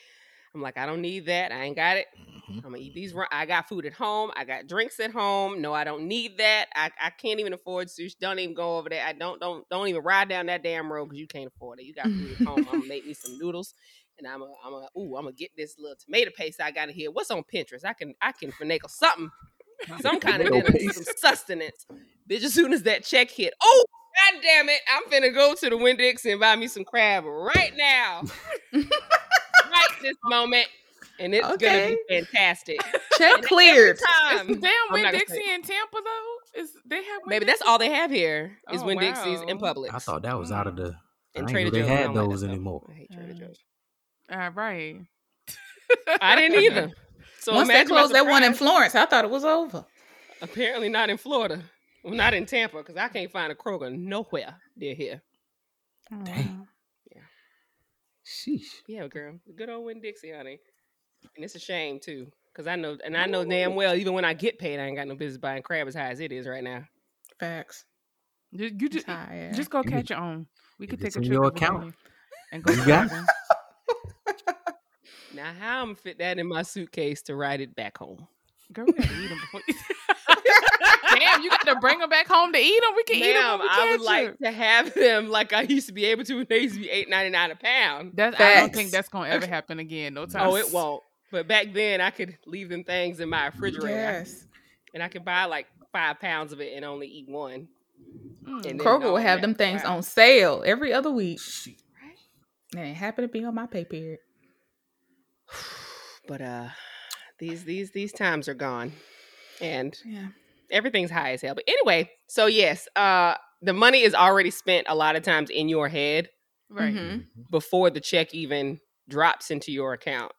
I'm like, I don't need that. I ain't got it. Mhm. I'm gonna eat these. ru- I got food at home. I got drinks at home. No, I don't need that. I, I can't even afford sushi. Don't even go over there. I don't don't don't even ride down that damn road because you can't afford it. You got food at home. I'm gonna make me some noodles, and I'm a I'm a ooh I'm gonna get this little tomato paste I got in here. What's on Pinterest? I can I can finagle something, some kind of dinner, some sustenance. Bitch, as soon as that check hit, oh god damn it, I'm finna go to the Winn Dixie and buy me some crab right now, right this moment, and it's gonna be fantastic. Check cleared. Every Is time. damn I'm Winn not gonna Dixie say- in Tampa though? Is they have Winn Maybe that's all they have here is Oh, Winn Dixie's in public. I thought that was out of Mm. the. I and didn't Trader know they Joe's. Had don't like that those anymore. I hate Trader. Joe's. Uh, right. I didn't either. So Once they imagine my closed that one in. Florence, I thought it was over. Apparently not in Florida. Well, not in Tampa because I can't find a Kroger nowhere near here. Dang. Sheesh. Yeah, girl, good old Winn Dixie, honey. And it's a shame too, because I know, and I know damn well, even when I get paid, I ain't got no business buying crab as high as it is right now. Facts. You, you just Tired. just go You catch your own. We could take a in trip your account, and go. you got. Now, how I'm fit that in my suitcase to ride it back home? Girl, we gotta eat them before. Damn, you got to bring them back home to eat them. We can eat them. When we I would catch like to have them like I used to be able to when they used to be eight ninety nine a pound. That's, I don't think that's gonna ever happen again. No time. Oh, it won't. But back then, I could leave them things in my refrigerator, Yes. and I could buy like five pounds of it and only eat one. Mm. And Kroger no, will have them things wow. on sale every other week. She- And it happened to be on my pay period. But uh, these these these times are gone, and Yeah. Everything's high as hell. But anyway, so yes, uh, the money is already spent a lot of times in your head Right. Mhm. before the check even drops into your account.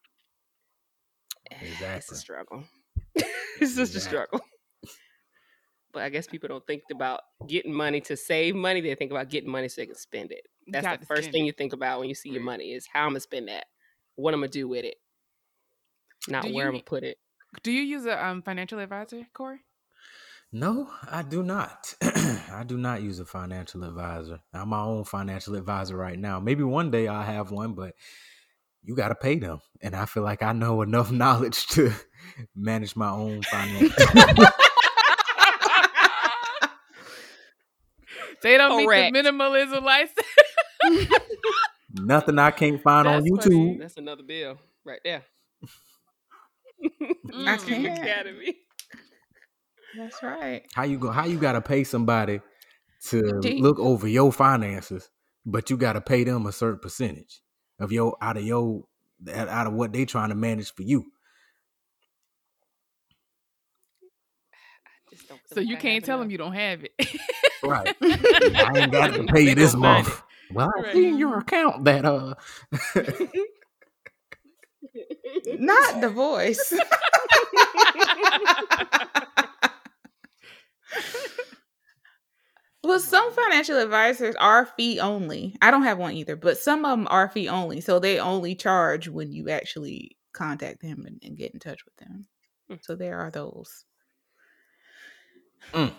Exactly. It's a struggle. it's just a struggle. But I guess people don't think about getting money to save money. They think about getting money so they can spend it. That's the first thing it. you think about when you see your money is how I'm gonna spend that. What I'm gonna do with it. Not Do where you- I'm gonna put it. Do you use a um, financial advisor, Corey? No, I do not. I do not use a financial advisor. I'm my own financial advisor right now. Maybe one day I'll have one, but you got to pay them. And I feel like I know enough knowledge to manage my own finance. They don't Correct. meet the minimalism license. Nothing I can't find on YouTube. funny. That's another bill right there. I Mm. Academy. That's right. How you go? How you got to pay somebody to look over your finances, but you got to pay them a certain percentage of your out of your out of what they trying to manage for you. So you can't tell them you don't have it. right. I ain't got to pay you this month. It. Well, I right. see in your account that uh not the voice well, some financial advisors are fee only. I don't have one either, but some of them are fee only. So they only charge when you actually contact them and, and get in touch with them. Hmm. So there are those. Mm.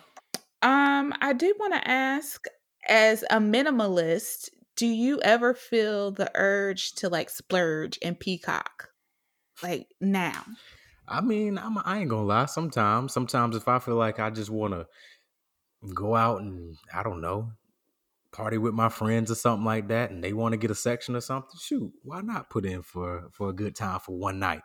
Um, I did want to ask, as a minimalist, do you ever feel the urge to like splurge and peacock? Like now? I mean, I'm, I ain't gonna lie. Sometimes, sometimes if I feel like I just want to go out and I don't know, party with my friends or something like that, and they want to get a section or something, shoot, why not put in for for a good time for one night?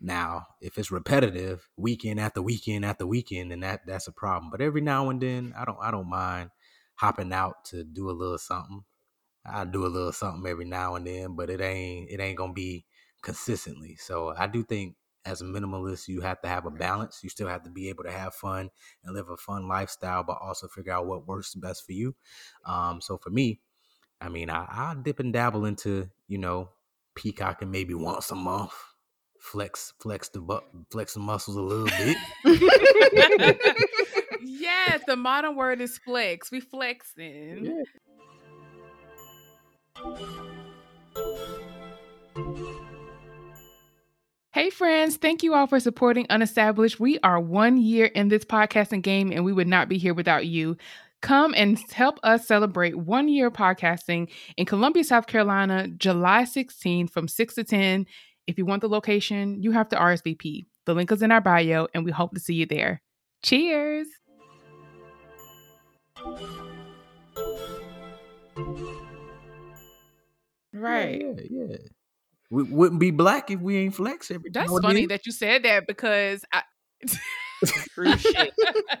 Now, if it's repetitive, weekend after weekend after weekend, then that that's a problem. But every now and then, I don't I don't mind hopping out to do a little something. I do a little something every now and then, but it ain't it ain't gonna be consistently. So I do think as a minimalist, you have to have a balance. You still have to be able to have fun and live a fun lifestyle, but also figure out what works best for you. Um, so for me, I mean, I, I dip and dabble into you know peacocking maybe once a month, flex flex the bu- flex the muscles a little bit. yes, the modern word is flex. We flexing. Yeah. Hey, friends, thank you all for supporting Unestablished. We are one year in this podcasting game, and we would not be here without you. Come and help us celebrate one year of podcasting in Columbia, South Carolina, July 16 from 6 to 10. If you want the location, you have to RSVP. The link is in our bio, and we hope to see you there. Cheers. Right. Yeah, yeah. We wouldn't be black if we ain't flex every That's funny that you said that because I. True shit.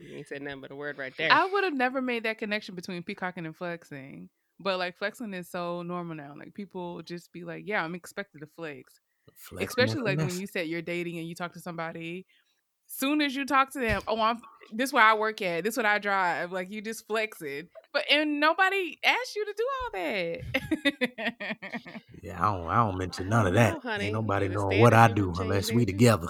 you ain't said nothing but a word right there. I would have never made that connection between peacocking and flexing. But like flexing is so normal now. Like people just be like, "Yeah, I'm expected to flex." Flexing Especially like when you said you're dating and you talk to somebody. Soon as you talk to them, oh, I'm this where I work at. This is what I drive. Like you just flexing, but and nobody asked you to do all that. Yeah, I don't. I don't mention none of No, that. honey. Ain't nobody knowing what I do unless we together.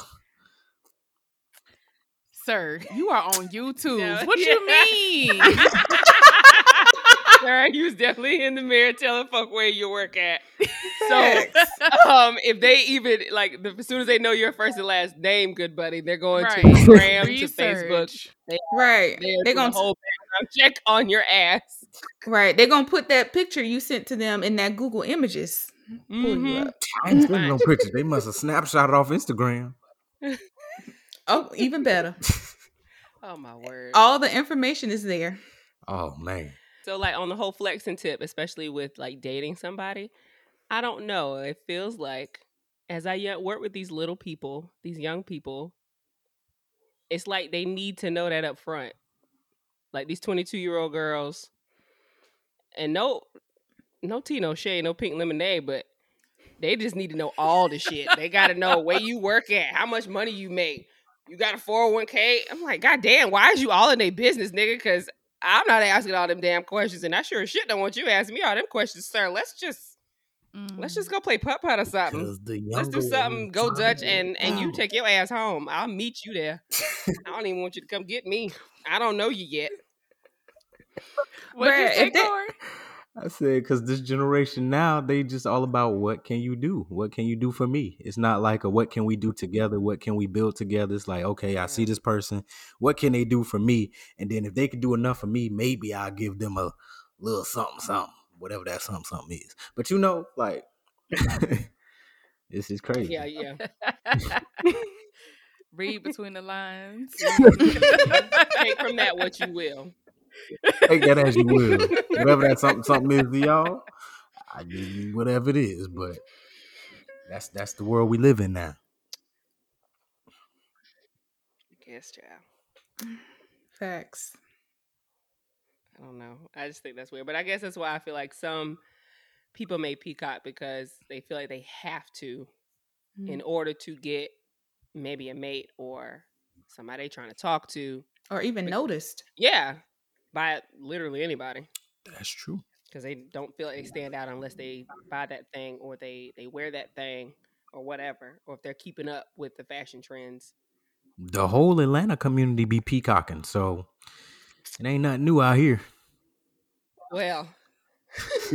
Sir, you are on YouTube. No, what yeah. you mean? Sir, you was definitely in the mirror telling fuck where you work at. So, um, if they even like, the, as soon as they know your first and last name, good buddy, they're going Right. to Instagram, to Facebook. Research. right. They're They're gonna a whole background check on your ass. right. They're gonna put that picture you sent to them in that Google Images. Pull you Mhm. I ain't sending no pictures. They must have snapshotted off Instagram. Oh, even better. Oh my word. All the information is there. Oh man. So like on the whole flexing tip, especially with like dating somebody, I don't know. It feels like as I yet work with these little people, these young people, it's like they need to know that up front. Like these 22 year old girls, and no, no tea, no shade, no pink lemonade, but they just need to know all the shit. They got to know where you work at, how much money you make. You got a 401k. I'm like, God damn, why is you all in their business, nigga? Because I'm not asking all them damn questions, and I sure as shit don't want you asking me all them questions, sir. Let's just let's just mm. go play putt putt or something. 'Cause the Let's do something. Go Dutch, get and and you out. take your ass home. I'll meet you there. I don't even want you to come get me. I don't know you yet. What'd you say, if they- Corey? I said because this generation now they just all about what can you do? What can you do for me? It's not like a what can we do together? What can we build together? It's like okay, I see this person. What can they do for me? And then if they can do enough for me, maybe I'll give them a little something, something, whatever that something, something is. But you know, like this is crazy. Yeah, yeah. Read between the lines. Take from that what you will. Take that as you will. Whatever that something, something is to y'all, I give you whatever it is. But that's that's the world we live in now. I guess, child. Facts. I don't know. I just think that's weird. But I guess that's why I feel like some people may peacock because they feel like they have to in mm. order to get maybe a mate or somebody trying to talk to. Or even noticed. Yeah, by literally anybody That's true. because they don't feel like they stand out unless they buy that thing or they they wear that thing or whatever, or if they're keeping up with the fashion trends. The whole Atlanta community be peacocking, so it ain't nothing new out here. Well,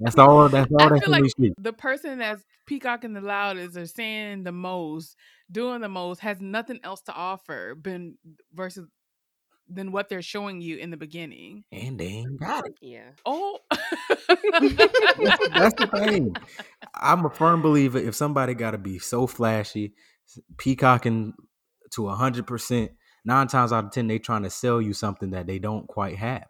That's all. That's all. I That's feel like shit. the person that's peacocking the loudest or saying the most, doing the most, has nothing else to offer been versus than what they're showing you in the beginning. And they ain't got it. yeah. Oh, That's, that's the thing. I'm a firm believer. If somebody got to be so flashy, peacocking to a hundred percent, nine times out of ten, they trying to sell you something that they don't quite have.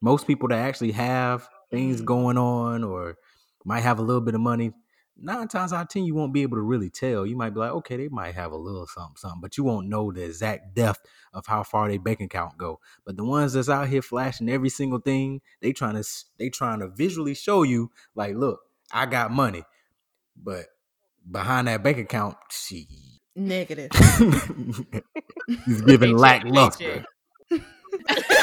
Most people that actually have things Mhm. going on or might have a little bit of money, nine times out of ten, you won't be able to really tell. You might be like, okay, they might have a little something, something, but you won't know the exact depth of how far their bank account go. But the ones that's out here flashing every single thing, they trying to they trying to visually show you, like, look, I got money, but behind that bank account, she Negative. he's giving lackluster. paycheck.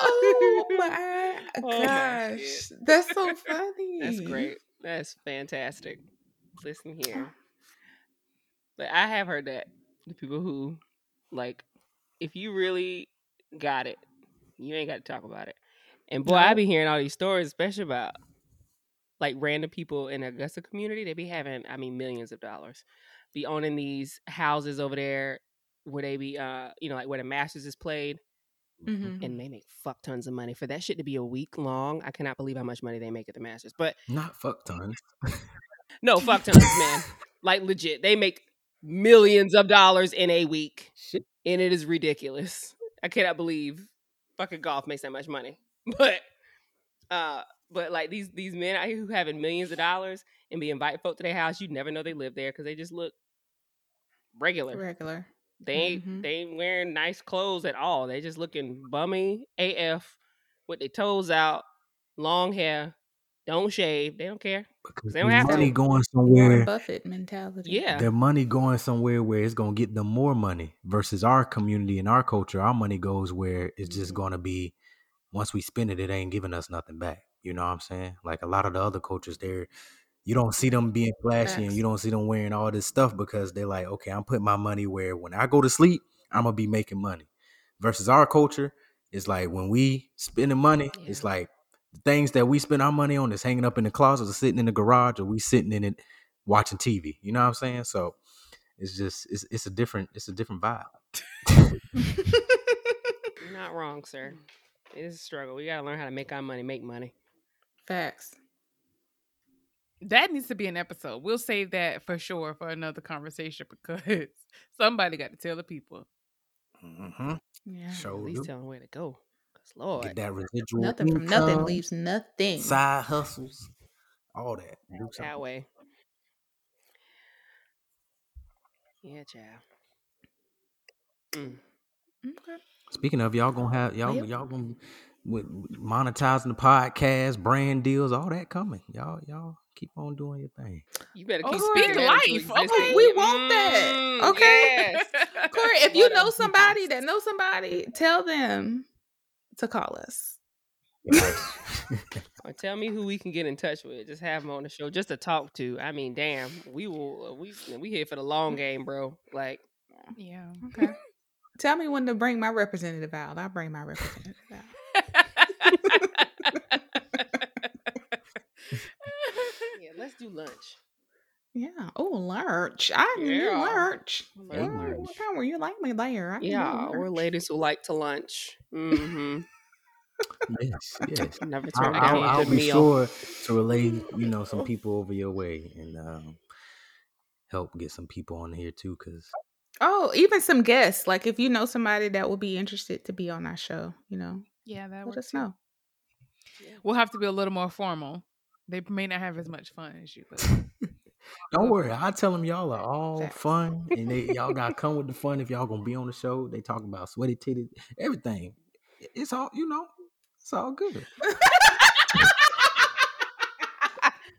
oh my Oh gosh. That's so funny. That's great. That's fantastic. Listen here. But I have heard that the people who like if you really got it, you ain't got to talk about it. And boy, I No. be hearing all these stories, especially about like random people in the Augusta community. They be having, I mean, millions of dollars, be owning these houses over there where they be, uh, you know, like where the Masters is played, Mhm. and they make fuck tons of money for that shit to be a week long. I cannot believe how much money they make at the Masters, but Not fuck tons. no, fuck tons, man. Like legit, they make millions of dollars in a week, Shit. and it is ridiculous. I cannot believe fucking golf makes that much money. But, uh, but like these these men out here who having millions of dollars and be inviting folk to their house, you never know they live there because they just look regular. Regular. They ain't Mhm. they ain't wearing nice clothes at all. They just looking bummy AF with their toes out, long hair, don't shave. They don't care. Because They don't their have to. money going Warren somewhere. Buffett mentality. Yeah. Their money going somewhere where it's gonna get them more money versus our community and our culture. Our money goes where it's just Mhm. gonna be once we spend it, it ain't giving us nothing back. You know what I'm saying? Like a lot of the other cultures, there you don't see them being flashy and you don't see them wearing all this stuff because they're like, okay, I'm putting my money where when I go to sleep, I'm gonna be making money. Versus our culture, it's like when we spending money, it's like the things that we spend our money on is hanging up in the closet or sitting in the garage or we sitting in it watching TV. You know what I'm saying? So it's just it's it's a different it's a different vibe. You're not wrong, sir. It is a struggle. We gotta learn how to make our money make money. Facts. That needs to be an episode. We'll save that for sure for another conversation because somebody got to tell the people. Mm-hmm. Yeah. At least do. tell them where to go. Cause Lord, Get that residual Nothing from nothing leaves nothing. side hustles, all that. Do that something. way. Yeah, child. Mm. Okay. Speaking of y'all gonna have y'all Well. y'all gonna with with monetizing the podcast, brand deals, all that coming. Y'all y'all keep on doing your thing. You better Oh, keep Corey, speaking that life. Okay, we want that. Mm, Okay. yes. Corey, if you know somebody that knows somebody, tell them to call us. Or tell me who we can get in touch with. Just have them on the show, just to talk to. I mean, damn, we will. We we here for the long game, bro. Like, Yeah. Okay. tell me when to bring my representative out. I'll bring my representative out. Yeah, let's do lunch. Yeah. Oh, lunch. I can do Yeah. lunch. I Yeah. love. What time were you like me there? I can do Yeah, we're ladies who like to lunch. Mm-hmm. yes, yes. Never I'll, turn I'll, down a I'll be meal. sure to relay, you know, some people over your way and um, help get some people on here too. Cause Oh, even some guests. Like if you know somebody that would be interested to be on our show, you know, yeah, that let works us know. We'll have to be a little more formal. They may not have as much fun as you, but don't worry, I tell them y'all are all Facts. fun and they y'all gotta come with the fun if y'all gonna be on the show. They talk about sweaty titties, everything. It's all you know. It's all good.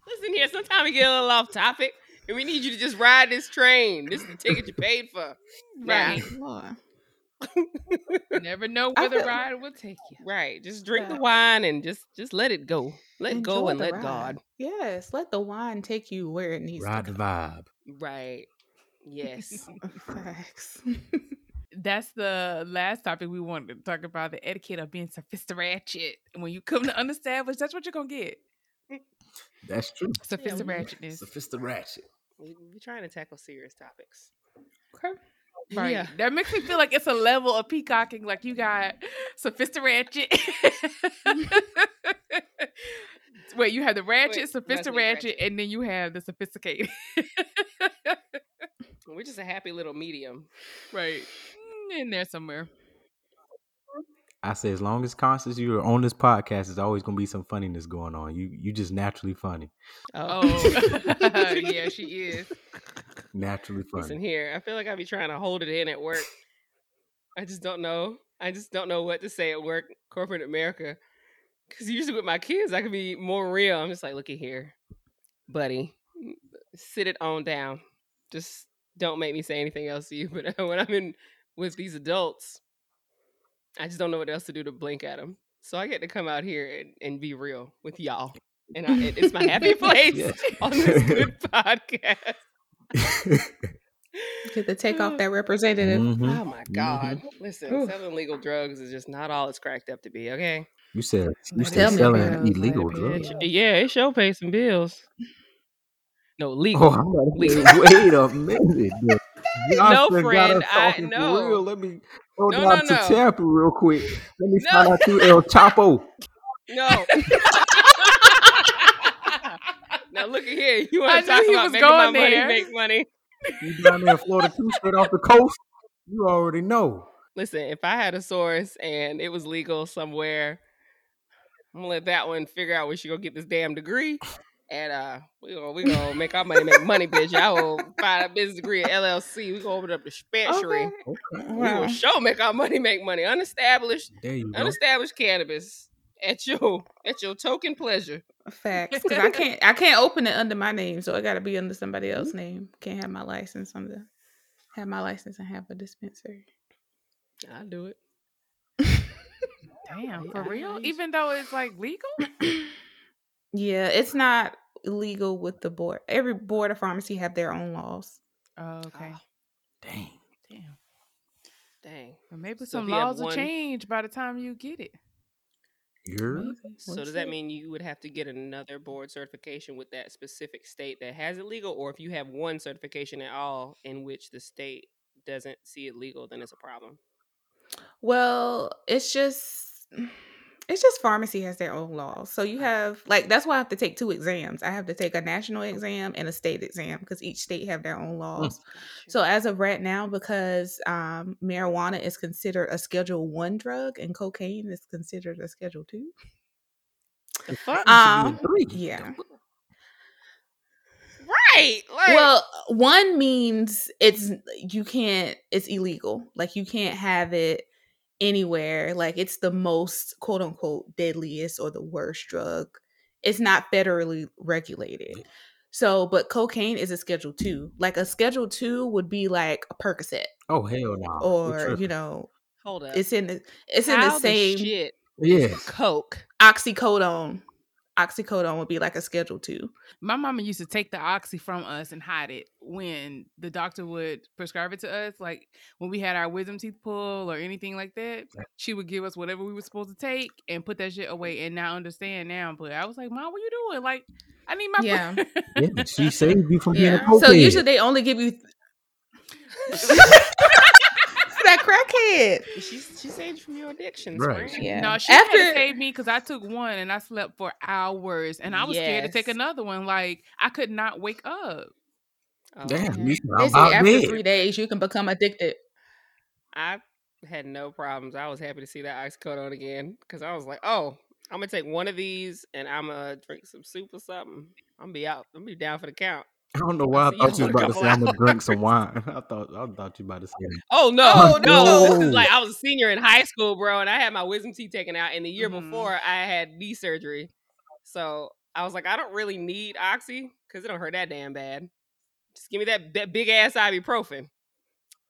listen here. Sometimes we get a little off topic, and we need you to just ride this train. This is the ticket you paid for. Now, Right. Lord. You never know I where the feel- ride will take you. right. Just drink the wine and just just let it go. Let go and let ride. God. Yes, let the wine take you where it needs Ride to the vibe. Right. Yes. Facts. That's the last topic we wanted to talk about the etiquette of being sophisticated. When you come to unestablished, that's what you're gonna get. That's true. Sophisticatedness. Sophisticated. we, we're trying to tackle serious topics. okay. Right. Yeah. That makes me feel like it's a level of peacocking. Like you got sophisticated. Wait, you have the ratchet, sophisticated, ratchet. and then you have the sophisticated. We're just a happy little medium. right. Mm, In there somewhere. I say as long as Constance you are on this podcast, there's always gonna be some funniness going on. You you just naturally funny. Oh, oh. yeah, she is. Naturally funny. Listen here. I feel like I be trying to hold it in at work. I just don't know. I just don't know what to say at work, corporate America. Because usually with my kids, I can be more real. I'm just like, look at here, buddy, sit it on down. Just don't make me say anything else to you. But when I'm in with these adults, I just don't know what else to do to blink at them. So I get to come out here and, and be real with y'all. And I, it's my happy place Yeah. on this good podcast. Get to take off that representative. Mhm. Oh my God. Listen, Oof. selling legal drugs is just not all it's cracked up to be, okay? You said you Let said selling be. illegal Let drugs. Yeah, it sure pays some bills. No, Oh, legal. I'm about to Legal. wait a minute. Dude. Johnson friend, I- talking for no. real. Let me go No, down no, to no. Tampa real quick. Let me No. find out you El Chapo. No. now look at here. You want to talk about making my going money make money? You down there in Florida too, straight off the coast. You already know. Listen, if I had a source and it was legal somewhere, I'm gonna let that one figure out where she gonna get this damn degree. And uh we gonna we gonna make our money make money, bitch. I will find a business degree at LLC. We gonna open up the dispensary. Okay. Okay. We Wow. will show make our money make money. Unestablished, There you go. unestablished cannabis at your at your token pleasure. Facts. Because I can't I can't open it under my name, so it gotta be under somebody else's name. Can't have my license under have my license and have a dispensary. I'll do it. Damn, for real? Even though it's like legal? Yeah, it's not illegal with the board. Every board of pharmacy have their own laws. Oh, okay. Ah, Dang. Damn. dang. Well, maybe So some if you laws will one- change by the time you get it. You're So does that that? mean you would have to get another board certification with that specific state that has it legal, or if you have one certification at all in which the state doesn't see it legal, then it's a problem. Well, it's just it's just pharmacy has their own laws. So you have like that's why I have to take two exams. I have to take a national exam and a state exam because each state have their own laws. So as of right now, because um, marijuana is considered a Schedule One drug and cocaine is considered a Schedule Two. Um, yeah. right. Like, Well, one means it's you can't. It's illegal. Like you can't have it anywhere. Like it's the most quote unquote deadliest or the worst drug. It's not federally regulated. So, but cocaine is a Schedule Two. Like a Schedule Two would be like a Percocet, Oh hell no. or you know, hold up. it's in the it's in the same shit Yes. coke. oxycodone. Oxycodone would be like a Schedule Two. My mama used to take the oxy from us and hide it when the doctor would prescribe it to us. Like when we had our wisdom teeth pull or anything like that, she would give us whatever we were supposed to take and put that shit away. And now I understand now. But I was like, Mom, what you doing? Like, I need my Yeah. Yeah, she saved you from being a Yeah. So usually they only give you that crackhead. She she saved you from your addictions, Right. right? Yeah. No, she After, After had to save me because I took one and I slept for hours, and I was scared to take another one. Like I could not wake up. Oh, Damn, okay. you they I'm say out after dead. three days you can become addicted. I had no problems. I was happy to see that ice coat on again because I was like, oh, I'm gonna take one of these and I'm gonna drink some soup or something. I'm gonna be out. I'm gonna be down for the count. I don't know why I thought you was about to say I'm gonna drink some wine. I thought I thought you about to say Oh no, Oh, no! This is like I was a senior in high school, bro, and I had my wisdom teeth taken out. And the year Mhm. before, I had knee surgery, so I was like, I don't really need oxy because it don't hurt that damn bad. Just give me that that big ass ibuprofen.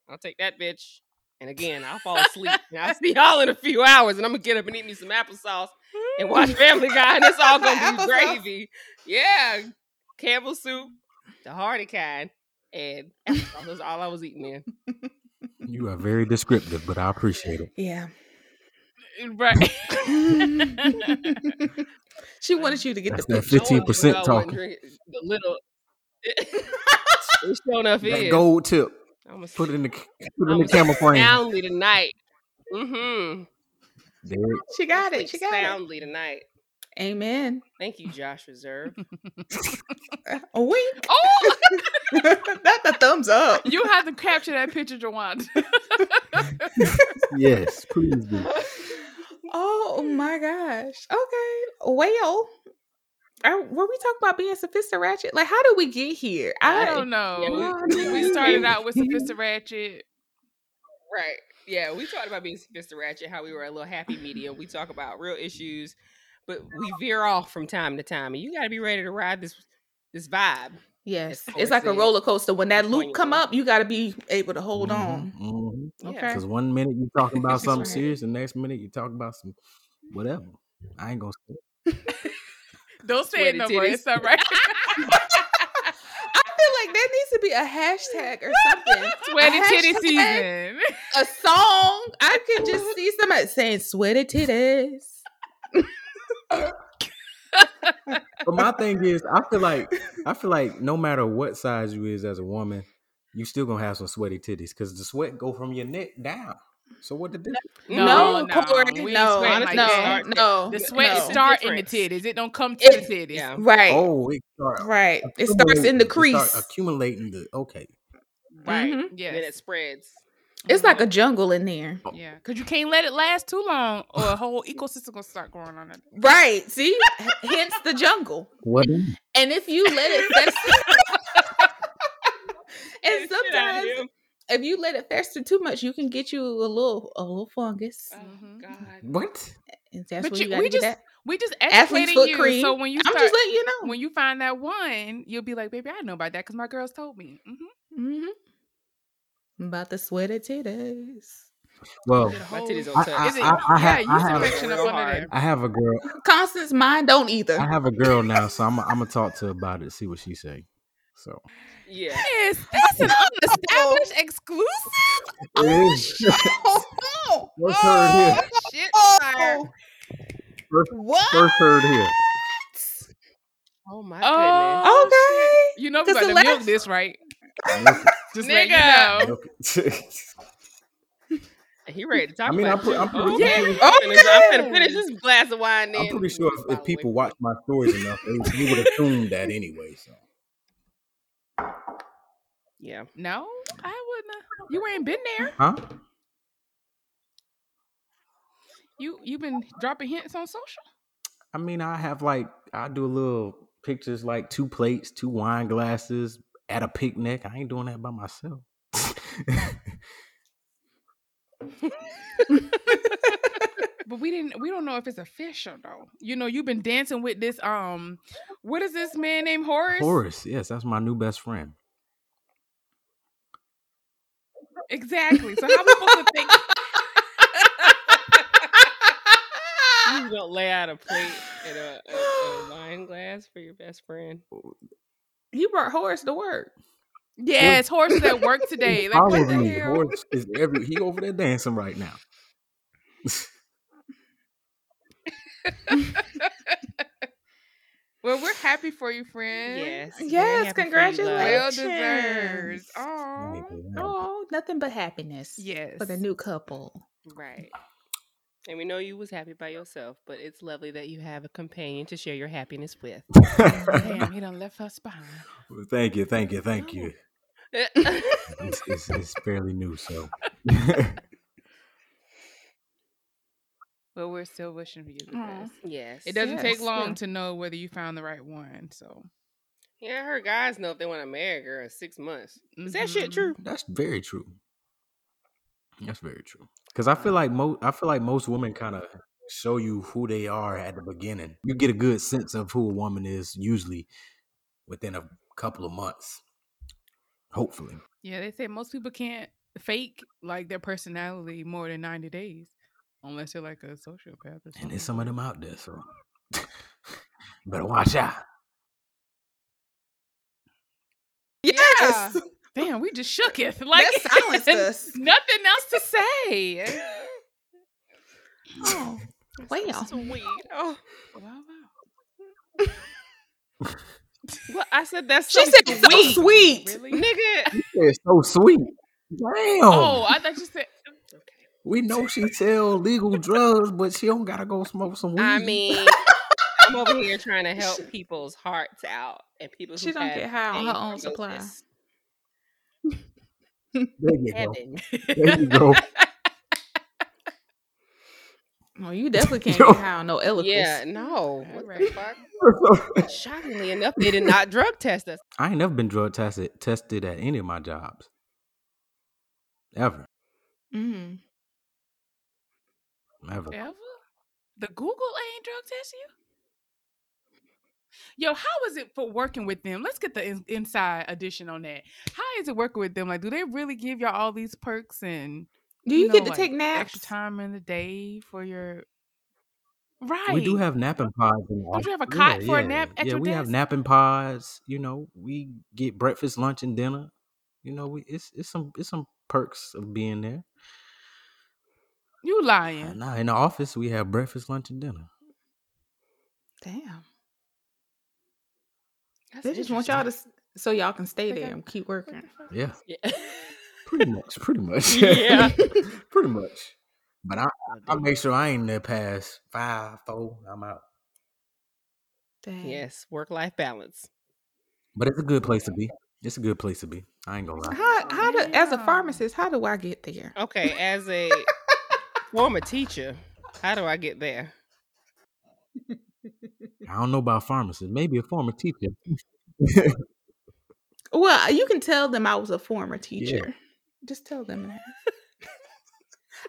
I'll take that bitch. And again, I'll fall asleep. and I'll see y'all in a few hours, and I'm gonna get up and eat me some applesauce and watch Family Guy, and it's all gonna be gravy. Yeah, Campbell soup, the hearty kind, and applesauce. That's all I was eating in. You are very descriptive, but I appreciate it. Yeah. Right. she wanted you to get That's the that fifteen percent I talking. The little. it's showing enough That is. gold tip. I'm Put it in the put it in the camera frame. soundly tonight. Mm-hmm. There. She got it. She got it. soundly tonight. Amen. Thank you, Josh Reserve. A wink. oh, Not the thumbs up. you have to capture that picture, Jawan. Yes, please do. Oh my gosh. Okay. Well, are, were we talking about being sophisticated ratchet? Like, how did we get here? I don't know. Yeah, we, we started out with Sophisticated Ratchet. right. Yeah, we talked about being sophisticated, ratchet, how we were a little happy medium. We talk about real issues, but we veer off from time to time. And you got to be ready to ride this this vibe. Yes, As it's like a roller coaster. When that loop come up, you got to be able to hold on. Mhm. Okay. Because one minute you're talking about something right. serious, the next minute you talking about some whatever. I ain't gonna say. it. Don't say it Sweaty no more. titties. It's all right. I feel like there needs to be a hashtag or something. Sweaty A titty hashtag, season. A song. I could just see somebody saying "sweaty titties." But my thing is, I feel like I feel like no matter what size you is as a woman, you still gonna have some sweaty titties because the sweat go from your neck down. So what the difference? No, No, no, Corey, no, sweating no, like no, no. The sweat no. start in the titties. It don't come to It- the titties. Yeah. Right, Oh, it start right. It starts in the accumulating- start crease. accumulating the okay. Right. Mhm. Yes. Then it spreads. It's like a jungle in there. Yeah, because you can't let it last too long, or a whole ecosystem gonna start growing on it. Right. See? Hence the jungle. What? And if you let it fester, and Get the shit out of sometimes if you let it fester too much, you can get you a little a little fungus. Oh, Mhm. God. What? And that's But where you- you, gotta we get just- that. We just Athlete's educating foot you, cream. so when you I'm just letting you know. when you find that one, you'll be like, "Baby, I know about that because my girls told me." Mhm. hmm About the sweaty titties. Well, My titties I, don't touch. I, Is it- I, I yeah, have, I, have, affection up real under hard. there. I have a girl. Constance, mine don't either. I have a girl now, so I'm, I'm gonna talk to her about it, see what she say. So Yeah. Yes, that's an oh. unestablished exclusive. Oh, First heard here. Shit, Oh, First, what? first heard here. Oh, oh my Oh, Okay. You know we 'Cause about the to milk this, right? Look Just Nigga. let you know. at- goodness. He ready to talk I mean, about I'm pre- it, I'm too. pretty- Oh, I'm I'm pretty- I'm finna Okay. finish this glass of wine. Then I'm pretty sure if, if people watch my stories enough, they, they would assume that anyway. So Yeah. No, I wouldn't. have. You ain't been there. huh? You you been dropping hints on social. I mean, I have like I do a little pictures like two plates, two wine glasses at a picnic. I ain't doing that by myself. But we didn't. We don't know if it's official though. You know, you've been dancing with this. Um, what is this man named Horace? Horace, yes, that's my new best friend. Exactly. So how we supposed to think? You don't lay out a plate and a, a, a wine glass for your best friend. He brought Horace to work. Yes, Horace is at work today. Like Follow what the me. hell? Horace is every he over there dancing right now. Well, we're happy for you, friend. Yes. Yes, happy for you. Well congratulations. deserved. Oh, Thank you. Oh, nothing but happiness yes. for the new couple. Right. And we know you was happy by yourself, but it's lovely that you have a companion to share your happiness with. Damn, he done left us behind. thank you, thank you, thank you. It's, it's, it's fairly new, so But we're still wishing for you the Aw. best. Yes. It doesn't take long yeah. to know whether you found the right one. So Yeah, I heard guys know if they want to marry a girl in six months. Is that shit Mhm. true? that's very true. That's very true. Because I feel uh-huh. like most, I feel like most women kind of show you who they are at the beginning. You get a good sense of who a woman is usually within a couple of months. Hopefully. Yeah, they say most people can't fake like their personality more than 90 days unless you're like a sociopath or And there's some of them out there, so better watch out. Yes. Damn, we just shook it. Like That silenced us. nothing else to say. Oh, wow. Sweet. Oh, Wow, wow. well, I said that's She so said so sweet. sweet. Really? nigga. It's so sweet. Damn. Oh, I thought you said oh, we know she sell legal drugs, but she don't gotta go smoke some weed. I mean, I'm over here trying to help people's hearts out and people She who don't have get high on her pain own supply. prognosis. There you go. There you go. Oh, you definitely can't Yo. get high on no eloquence. Yeah, no. What the fuck? Shockingly enough, they did not drug test us. I ain't never been drug tested tested at any of my jobs. Ever. Mm-hmm. Ever. Ever? The Google ain't drug test you? Yo, how is it for working with them? Let's get the in- inside edition on that. How is it working with them? Like, do they really give y'all all these perks and Do you, know, get to like, take naps? extra time in the day for your right? We do have napping pods. In the Don't you have a cot for a nap at yeah, we have napping pods. You know, we get breakfast, lunch, and dinner. You know, we it's it's some it's some perks of being there. You lying? Nah, in the office we have breakfast, lunch, and dinner. Damn. That's They just want y'all to so y'all can stay there and keep working. Yeah, Yeah. pretty much, pretty much. Yeah. pretty much. But I I make sure I ain't there past five, four. I'm out. Dang. Yes, work life balance. But it's a good place to be. It's a good place to be. I ain't gonna lie. How how do as a pharmacist, how do I get there? Okay, as a former teacher, how do I get there? I don't know about pharmacists. Maybe a former teacher. Well, you can tell them I was a former teacher. Just tell them that.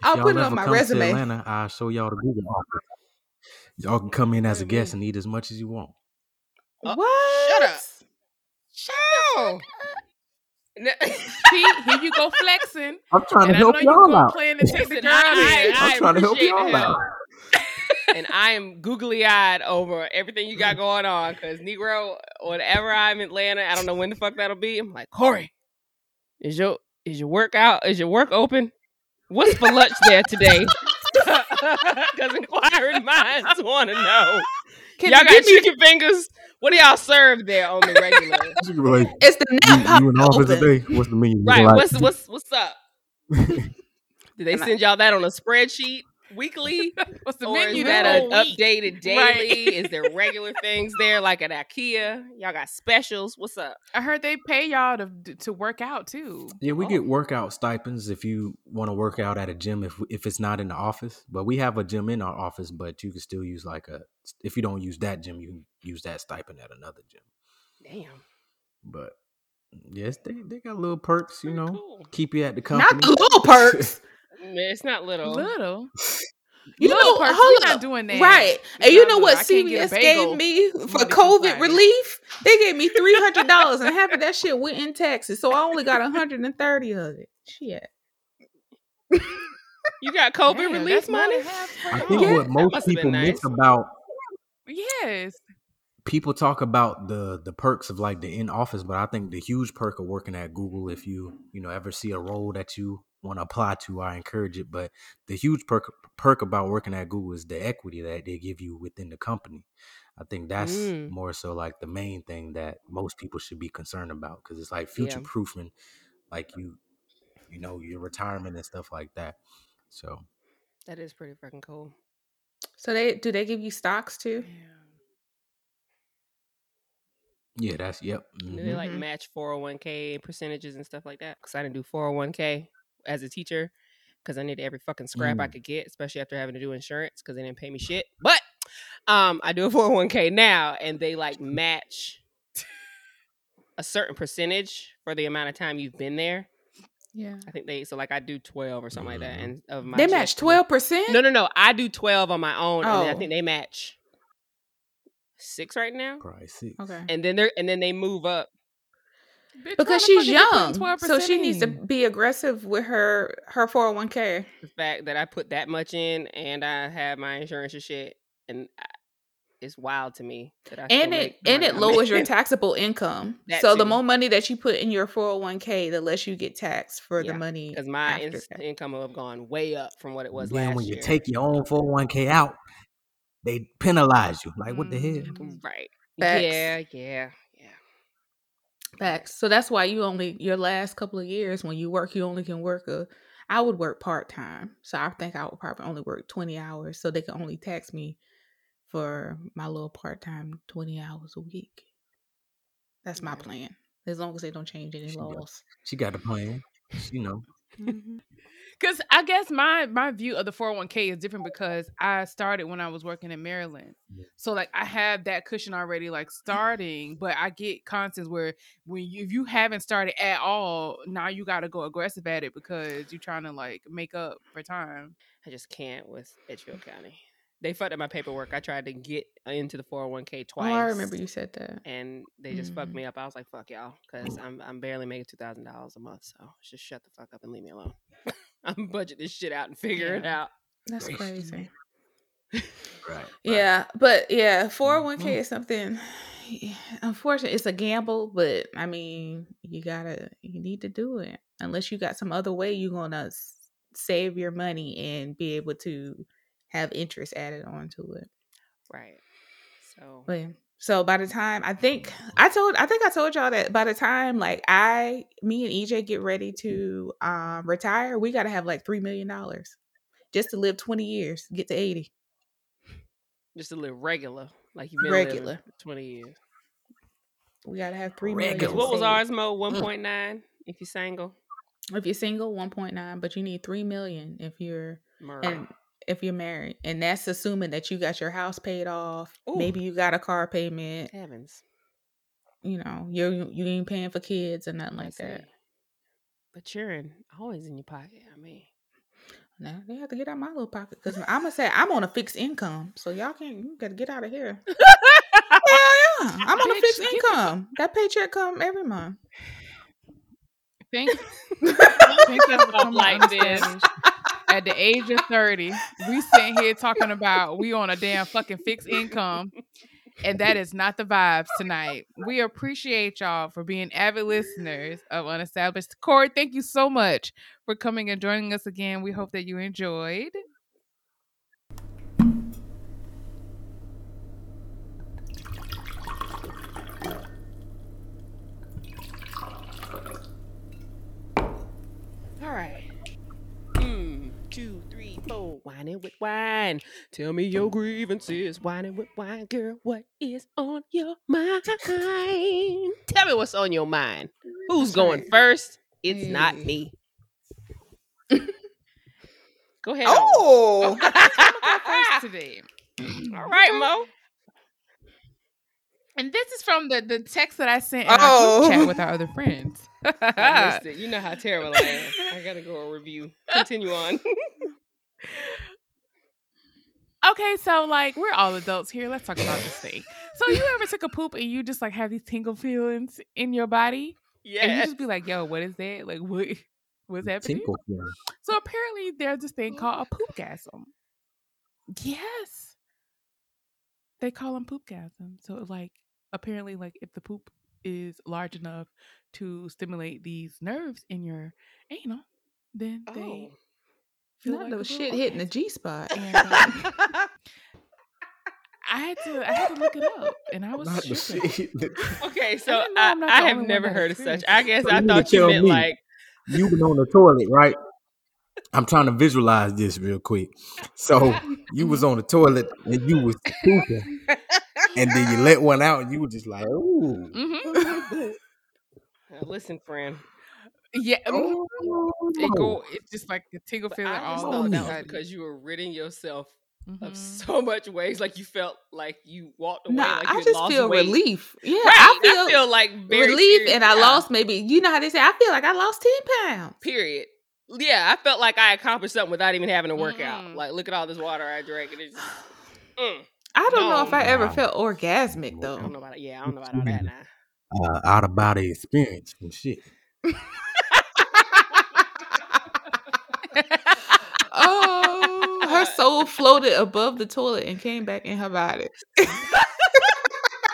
I'll Y'all put it on my resume. Atlanta, I'll show y'all the Google office. Y'all can come in as a guest and eat as much as you want. Oh, what? shut up. No. See, here you go flexing. I'm trying And I know you go plan to take the girl I- there. I- I'm trying to help y'all out. Help. and I am googly eyed over everything you got going on because Negro, whenever I'm in Atlanta, I don't know when the fuck that'll be. I'm like, Corey, is your is your work out? Is your work open? What's for lunch there today? Because inquiring minds want to know. Can y'all got give me- chicken fingers? What do y'all serve there on the regular? You can be like, It's the you, nap pod you in the office today? What's the menu? You right. like- What's what's what's up? Did they send y'all that on a spreadsheet weekly? What's the or is menu? that this an week? updated daily? Right. is there regular things there like at IKEA? Y'all got specials? What's up? I heard they pay y'all to to work out too. Yeah, we Oh. get workout stipends if you want to work out at a gym if if it's not in the office. But we have a gym in our office, but you can still use like a if you don't use that gym, you can use that stipend at another gym. Damn. But mm, yes, they they got little perks, you Pretty know, cool. keep you at the company. Not the little perks. It's not little. Little. You Little know, perks, hold we not doing that. Right. We And you know what I can't get a CVS gave me for COVID Friday. relief? They gave me three hundred dollars, and half of that shit went in taxes. So I only got hundred and thirty of it. Shit. You got COVID Damn, relief money? than half for I think Yeah. what most must have been people miss about Yes. people talk about the the perks of like the in office, but I think the huge perk of working at Google, if you you know ever see a role that you want to apply to, I encourage it. But the huge perk perk about working at Google is the equity that they give you within the company. I think that's Mm. more so like the main thing that most people should be concerned about because it's like future proofing, like you you know your retirement and stuff like that. So That is pretty freaking cool. So they do they give you stocks too? yeah, yeah that's yep. Do they like Mhm. match 401k percentages and stuff like that? Because I didn't do 401k as a teacher because I needed every fucking scrap I Mm. could get, especially after having to do insurance because they didn't pay me shit. But um, I do a 401k now, and they like match a certain percentage for the amount of time you've been there. Yeah. I think they so like I do twelve or something like that, Mhm. and of my They match twelve percent. No, no, no. I do twelve on my own, and then I Oh. think they match six right now, Probably six. Okay. and then they're and then they move up. Bitch, Because she's fuck is you putting young, so 12% she needs to be aggressive with her her four hundred one k. The fact that I put that much in, and I have my insurance and shit, and I, it's wild to me that I And it and it lowers your taxable income. That so the more money that you put in your four hundred one k, the less you get taxed for Yeah, the money. because my in- income will have gone way up from what it was then last when you year. take your own 401k out, they penalize you. Like, what the hell? Mm. right. Facts. Yeah, yeah, yeah. Facts. So that's why you only your last couple of years when you work, you only can work a. I would work part time, so I think I would probably only work twenty hours, so they can only tax me for my little part time twenty hours a week. That's my plan. As long as they don't change any She got- laws. She got a plan. You know. Mm-hmm. Because I guess my my view of the 401k is different because I started when I was working in Maryland. Yeah. So like I have that cushion already like starting, but I get constants where when you if you haven't started at all, now you gotta go aggressive at it because you're trying to like make up for time. I just can't with Edgefield County. They fucked up my paperwork. I tried to get into the 401k twice. Oh. I remember you said that. And they just fucked Mhm. me up. I was like, fuck y'all, because I'm, I'm barely making $2,000 a month. So just shut the fuck up and leave me alone. I'm budget this shit out and figure it out. That's crazy. Right. Yeah, but yeah, 401k mm-hmm. is something unfortunately it's a gamble, but I mean, you got to you need to do it. Unless you got some other way you're going to save your money and be able to have interest added onto it. Right. So, But yeah. So by the time I think I told I think I told y'all that by the time like I me and EJ get ready to um retire, we got to have like 3 million dollars just to live 20 years, get to 80. just to live regular, like you've been Regular. 20 years. We got to have 3 million. Because Regular. what was ours, Mo? 1.9 if you're single? If you're single, 1.9, but you need 3 million if you're Murray. and if you're married. And that's assuming that you got your house paid off. Ooh. Maybe you got a car payment, Heavens. you know, you're you ain't paying for kids or nothing like that. But you're in, always in your pocket. I mean, Now they have to get out my little pocket because I'm gonna say I'm on a fixed income, so y'all can't. You gotta get out of here. Hell yeah, I'm on a fixed income. That paycheck come every month. Think think that's what I'm Like like this. At the age of 30, we sitting here talking about we on a damn fucking fixed income. And that is not the vibes tonight. We appreciate y'all for being avid listeners of Unestablished. Corey, thank you so much for coming and joining us again. We hope that you enjoyed. all right. Mm, two, three, four. Whining with wine. Tell me your grievances. Whining with wine, girl. What is on your mind? Tell me what's on your mind. Mm, Who's That's going right. first? It's not me. Go ahead. on. Oh, oh First today. All right, Mo. And this is from the, the text that I sent in our Oh. group chat oh! with our other friends. I missed it. You know how terrible I am. I gotta go a review. Continue on. Okay, so like we're all adults here. Let's talk about this thing. So you ever took a poop and you just like have these tingle feelings in your body, and you just be like, "Yo, what is that? Like, what what's happening?" Feeling. So apparently, there's this thing called a poopgasm. Yes, they call them poopgasm. So like, apparently, like if the poop is large enough to stimulate these nerves in your anal, then they Oh. Feel not like the a shit hitting the. G spot. And um, I had to I had to look it up, and I was Not the tripping. shit. Okay, so I, I'm I have never heard of such. I guess So I thought you meant me like you been on the toilet, right? I'm trying to visualize this real quick. So you was on the toilet and you was pooping, and then you let one out, and you were just like, "Ooh." hmm listen, friend. Yeah, Oh, it go. It's just like a tingle feeling I just all thought that was because you were ridding yourself of Mhm. so much ways. Like you felt like you walked away. Nah, like I just lost feel weight. relief. Yeah, Right. I feel, like very relief, serious- and I lost maybe. You know how they say? I feel like I lost ten pounds. Period. Yeah, I felt like I accomplished something without even having to work out. Mm. Like, look at all this water I drank, and it's just, mm, I don't know if No. I ever Wow. felt orgasmic I don't though. know about. Yeah, I don't know about all that now. Uh, out of body experience and shit. oh, her soul floated above the toilet and came back in her body.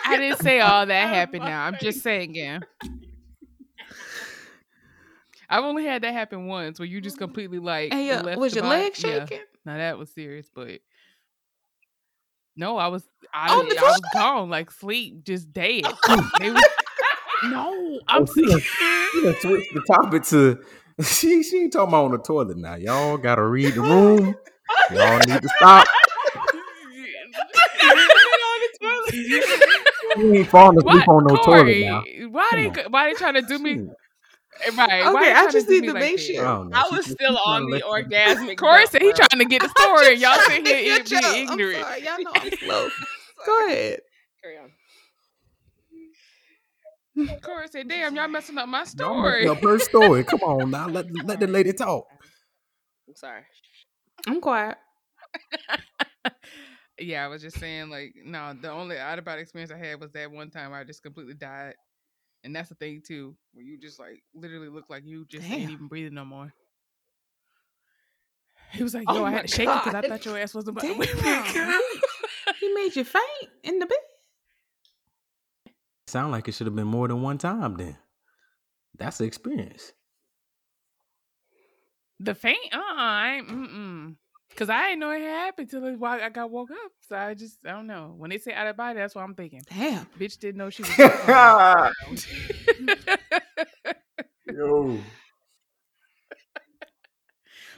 I didn't say all that oh, happened now. I'm just saying, yeah. I've only had that happen once where you just completely like And your, left was your body- leg yeah. shaking? Now that was serious, but no, I was I, I was gone, like sleep, just dead. Was- no, I'm Oh, she done- she done switched the topic to she she ain't talking about on the toilet now. Y'all gotta read the room. Y'all need to stop. You ain't falling Why, asleep on no Corey, toilet now. why Come they on. why they trying to do me eh, right? Okay, they I just need me to make that? sure. I don't. I was she still trying on the orgasmic. Corey dump, said he trying to get the story. and Y'all sitting here Your eat- being. I'm ignorant. sorry. Y'all know I'm slow. Go ahead. Carry on. Corey said, "Damn, y'all messing up my Don't story." mess up her story. Come on now. Let let the lady talk. I'm sorry. I'm quiet. yeah, I was just saying, like, no, the only out of body experience I had was that one time I just completely died, and that's the thing too, where you just like literally look like you just ain't even breathing no more. He was like, Oh "Yo, I had to shake it because I thought your ass wasn't." Damn. Damn. He made you faint in the bed. Sound like it should have been more than one time then. That's the experience. the faint, uh, uh I ain't, mm, mm. Cause I didn't know it happened till it- I got woke up. So I just, I don't know. When they say out of body, that's what I'm thinking. Damn. Bitch didn't know she was. Yo.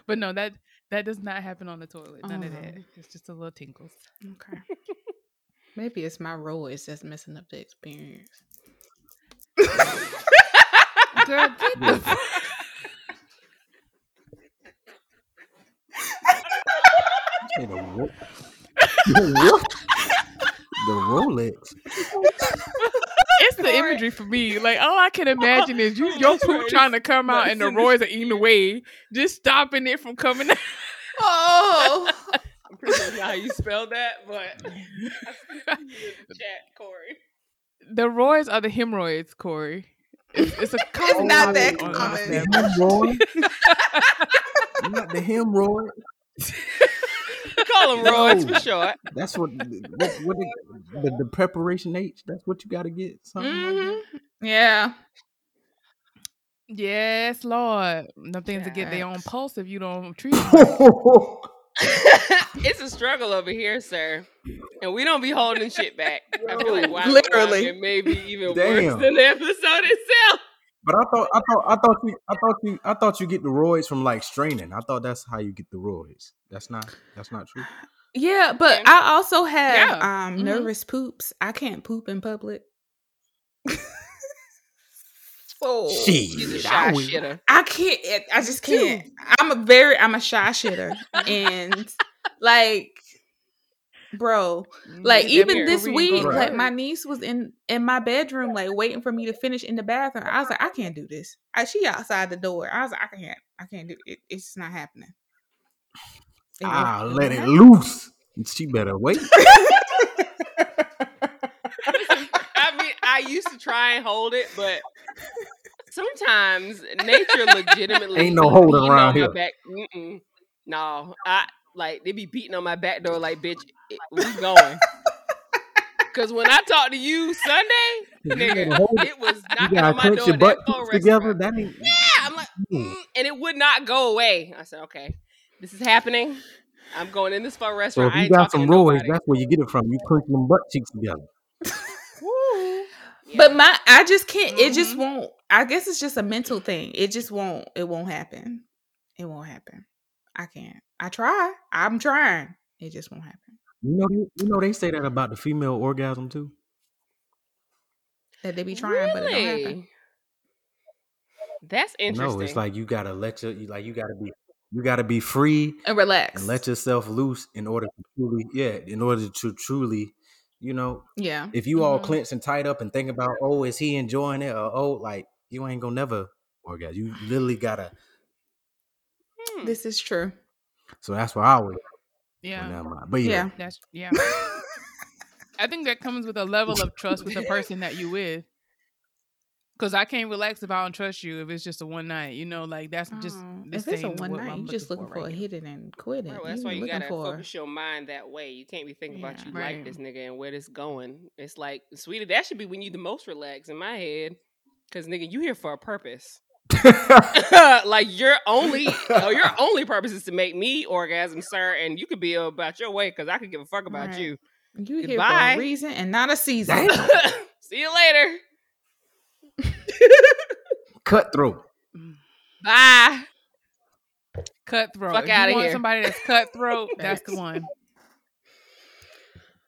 but no, that that does not happen on the toilet. None of that. Oh. It's just a little tinkles. Okay. Maybe it's my roids that's messing up the experience. Girl, get Yeah. the Say the what? The what? The Rolex. it's the imagery for me. Like all I can imagine is you your poop trying to come out and the roids are eating away, just stopping it from coming out. Oh. I'm pretty sure how you spelled that, but I see you in the chat, Corey. The roids are the hemorrhoids, Corey. It's, it's a common it's not that common. Instagram. Hemorrhoid. Not the hemorrhoid. Call them roids for short. That's what, what, what the, the, the preparation H. That's what you got to get. Something like that. Mhm. Yeah. Yes, Lord. Them things to get their own pulse if you don't treat them. it's a struggle over here, sir. And we don't be holding shit back. I feel like wow, Literally. it may be even Damn. worse than the episode itself. But I thought, I thought, I thought you, I thought you, I thought you get the roids from like straining. I thought that's how you get the roids. That's not, that's not true. Yeah, but I also have Yeah. um Mhm. nervous poops. I can't poop in public. so She's a shy I shitter. I can't. I just can't. I'm a very. I'm a shy shitter, and like, bro, like Get even this Korean week, go to like my niece was in in my bedroom, like waiting for me to finish in the bathroom. I was like, I can't do this. I, she outside the door. I was like, I can't. I can't do it. It's just not happening. It won't- Ah, let it happen. loose. She better wait. I used to try and hold it, but sometimes nature legitimately Ain't no holding around here. Back. Mm-mm. No, I like they be beating on my back door like, bitch, it, we going. Cause when I talked to you Sunday, nigga, it. was knocking on my door. your butt together. That ain't. Yeah, I'm like, Mm. and it would not go away. I said, okay, this is happening. I'm going in this So restaurant. if I you got some roids, that's where you get it from. You clench them butt cheeks together. Yeah. But my, I just can't. It just Mhm. won't. I guess it's just a mental thing. It just won't. It won't happen. It won't happen. I can't. I try. I'm trying. It just won't happen. You know, you know they say that about the female orgasm too. That they be trying, but it don't happen. That's interesting. No, it's like you gotta let your, you like you gotta be, You got to be free And relax. and let yourself loose in order to truly, yeah, in order to truly, you know, yeah. if you all Mhm. clenched and tight up and think about, oh, is he enjoying it? Or oh, like you ain't gonna never orgasm. You literally gotta. Hmm. This is true. So that's why I was. Yeah. Yeah. Never mind. But yeah, Yeah. That's yeah. I think that comes with a level of trust with the person that you with. Cause I can't relax if I don't trust you. If it's just a one night, you know, like that's just Oh, if it's a one night, I'm you just looking for, right a hit it and quit it. Right, well, that's you why you gotta for focus your mind that way. You can't be thinking about you Right. like this nigga and where this going. It's like, sweetie, that should be when you the most relaxed in my head. Cause nigga, you here for a purpose. like your only uh, your only purpose is to make me orgasm, sir, and you could be about your way because I could give a fuck about Right. you. you here for a reason and not a season. See you later. cutthroat. Bye. Cutthroat. Fuck If you outta want here. Somebody that's cutthroat. that's the one.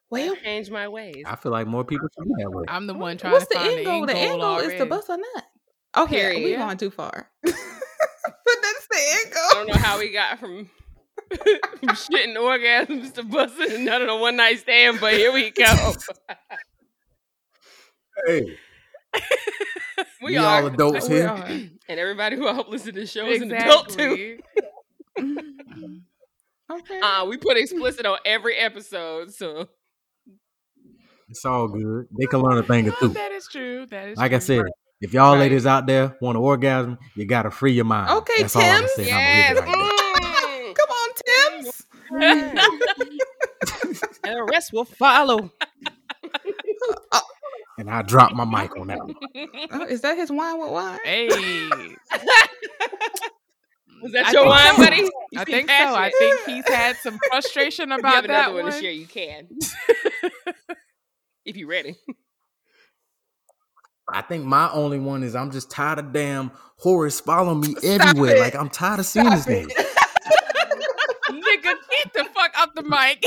Well, Change my ways. I feel like more people should be that way. I'm the one trying what's to the find end goal? The end goal is to already. bust a nut. Okay, we Period. going too far. but that's the end goal. I don't know how we got from, from shitting orgasms to busting another a one night stand, but here we go. Hey, We, we are. all adults here. are. and everybody who I hope listen to this show is an adult too. Okay. Uh, we put explicit on every episode, so It's all good. They can learn a thing or two. that is true. That is Like I said, if y'all Right. ladies out there want to orgasm, you gotta free your mind. Okay, That's all I'm Tim. saying. yes. I'm gonna leave it like that. Mm. Come on, Tim's. and the rest will follow. And I drop my mic on that. one. Oh, is that his wine with wine? Hey, Was that I your wine, so. buddy? You I seem think so. I think he's had some frustration If you about have that another one one. to share, you can. if you're ready. I think my only one is I'm just tired of damn Horace following me Stop everywhere. it. Like I'm tired of seeing this Stop nigga. Nigga, get the fuck up the mic.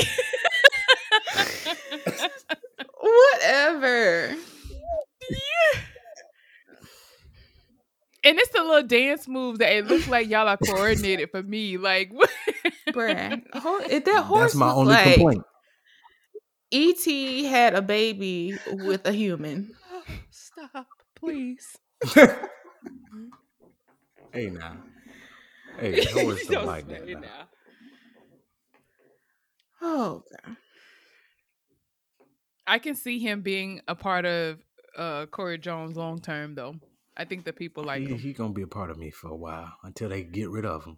Whatever. And it's the little dance moves that it looks like y'all are coordinated for me. Like. Bruh. Hor- that horse That's my look only like complaint. E.T. had a baby with a human. Stop, please. hey now. Hey, Horace don't Don't like that. now. now. Oh, God. I can see him being a part of uh Corey Jones long term though. I think the people like He, him. he gonna be a part of me for a while until they get rid of him.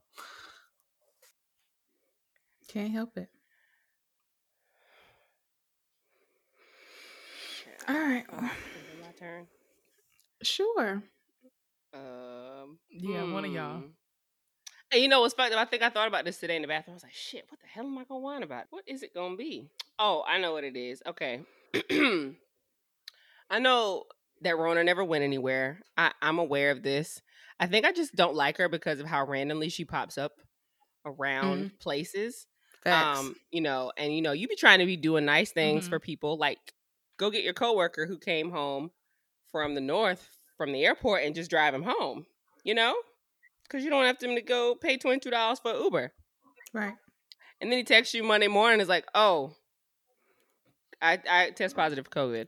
Can't help it. All right. Is it my turn? Sure. Um, Yeah, one of y'all. hmm. And you know what's funny? I think I thought about this today in the bathroom. I was like, shit, what the hell am I gonna whine about? What is it gonna be? Oh, I know what it is. Okay. I know that Rona never went anywhere. I, I'm aware of this. I think I just don't like her because of how randomly she pops up around places. Facts. Um, you know, and you know, you be trying to be doing nice things Mhm. for people. Like, go get your coworker who came home from the north from the airport and just drive him home. You know, because you don't have them to go pay twenty two dollars for Uber. right. And then he texts you Monday morning. and Is like, oh, I I test positive for COVID.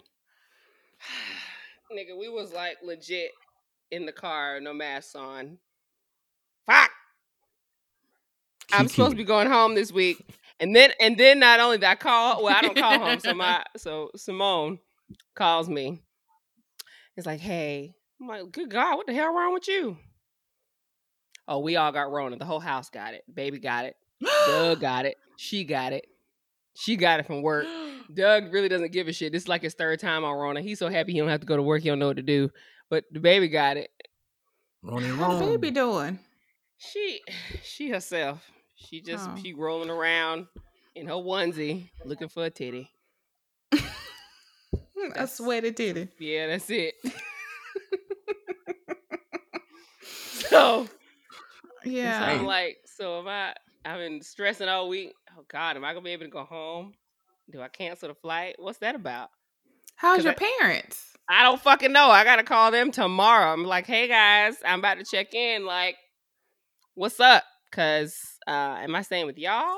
Nigga, we was like legit in the car, no masks on. Fuck. I'm supposed to be going home this week. And then and then not only that I call well, I don't call home. So my so Simone calls me. It's like, hey, I'm like, good God, what the hell wrong with you? Oh, we all got Rona. The whole house got it. Baby got it. Doug got it. She got it. She got it from work. Doug really doesn't give a shit. This is like his third time on Rona. He's so happy he don't have to go to work. He don't know what to do. But the baby got it. Ronnie How the Rome. baby doing? She she herself. She just Oh. she rolling around in her onesie looking for a titty. I swear to did it. Yeah, that's it. so, so Yeah. I'm like, so if I I've been stressing all week. Oh God, am I gonna be able to go home? Do I cancel the flight? What's that about? How's your I- parents? I don't fucking know. I gotta call them tomorrow. I'm like, hey guys, I'm about to check in. Like, what's up? Cause uh am I staying with y'all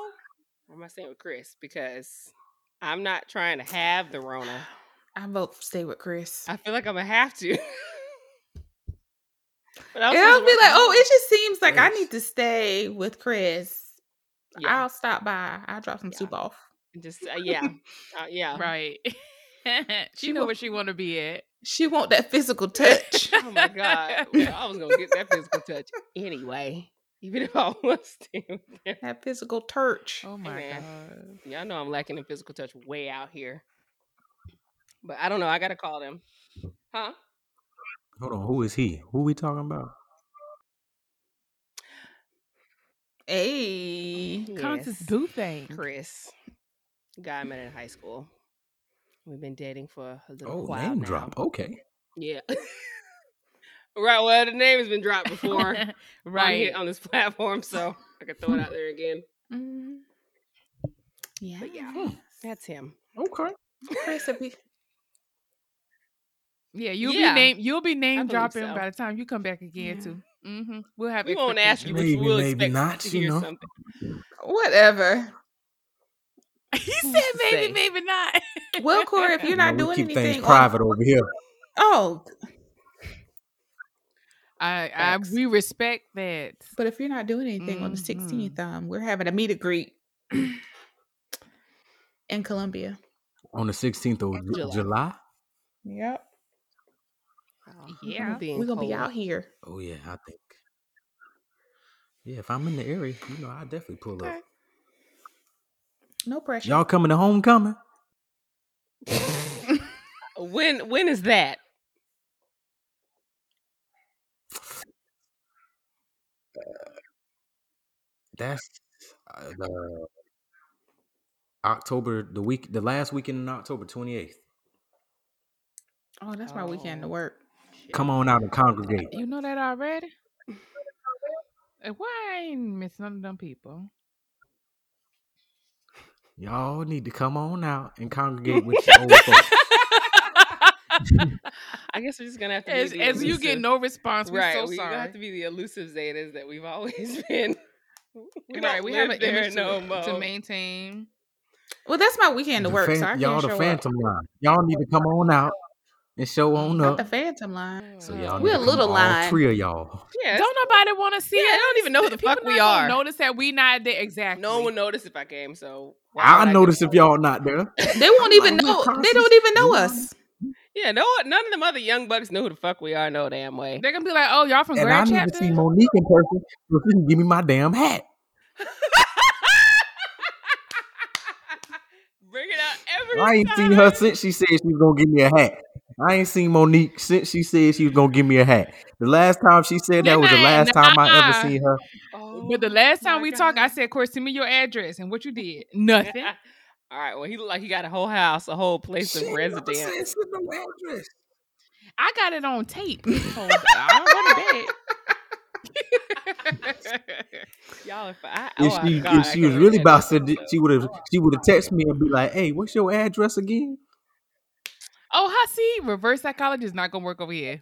or am I staying with Chris? Because I'm not trying to have the Rona. I vote for stay with Chris. I feel like I'm gonna have to. but I And was I'll be like, oh, it just seems like I need to stay with Chris. Yeah. I'll stop by. I'll drop some Yeah. soup off. just uh, yeah, uh, yeah. Right. she She know wa- where she want to be at. She want that physical touch. Oh my god, well, I was gonna get that physical touch anyway, even if I was still there. that physical touch. Oh my man. god. Y'all know I'm lacking in physical touch way out here. But I don't know. I gotta call them. Huh? Hold on, who is he? Who we talking about? Hey. Constance Yes. Boo thing. Chris, guy I met in high school. We've been dating for a little Oh, while name now. drop. Okay. Yeah. right. Well, the name has been dropped before right. on this platform, so I could throw it out there again. Mm. Yeah. But yeah. Hmm. That's him. Okay. Chris will be Yeah, you'll Yeah. be name you'll be name dropping so. by the time you come back again Yeah. too. Mm-hmm. We'll have We won't ask you, expectations. but we'll Maybe, maybe expect not, to you know. something. whatever. he said to maybe, say? maybe not. Well, Corey, if you're You not know, we doing keep anything, things private over here. oh, I, I we respect that. but if you're not doing anything on the Mhm. 16th, um, we're having a meet and greet in Columbia. On the 16th of July. July. Yep, Yeah. being we're gonna be out here. Oh yeah, I think. Yeah, if I'm in the area, you know, I definitely pull Okay. up. No pressure. Y'all coming to homecoming? When when is that? That's uh, the October, the week, the last weekend in October, 28th. oh, that's my weekend to Oh. work. Come on out and congregate. You know that already? Why I ain't miss none of them people? Y'all need to come on out and congregate with your old folks. I guess we're just gonna have to As, be the as you get no response, we're right. so we sorry. have to be the elusive Zetas that we've always been. We right, don't we have an there image no to, more. to maintain. Well, that's my weekend to work, fan- so I y'all can't the show up. phantom line. Y'all need to come on out and show mm, on Not up. the Phantom line. Mm, so y'all. We're a little line. three of y'all. Yeah, Don't nobody want to see Yeah, us. they don't even know who the People fuck we gonna are. Notice that we not there exactly. no one would notice if I came. So I notice if y'all not there. They won't even Like, know. They don't even know us. Yeah, no, none of them other young bucks know who the fuck we are. No damn way. They're gonna be like, "Oh, y'all from And I Grand need Chapter?" to see Monique in person so she can give me my damn hat. Bring it out every I ain't time. seen her since she said she was gonna give me a hat. I ain't seen Monique since she said she was gonna give me a hat. The last time she said that was the last time I ever nah. seen her. Oh, But the last time my we talked, I God. said, "Course, send me your address." And what you did? Nothing. All right. Well, he looked like he got a whole house, a whole place She of never residence. said she no address. I got it on tape. So I Y'all are fine. If oh, she God, if I she was really remember about to, she would have she would have texted me and be like, "Hey, what's your address again?" Oh, I see. Reverse psychology is not gonna work over here.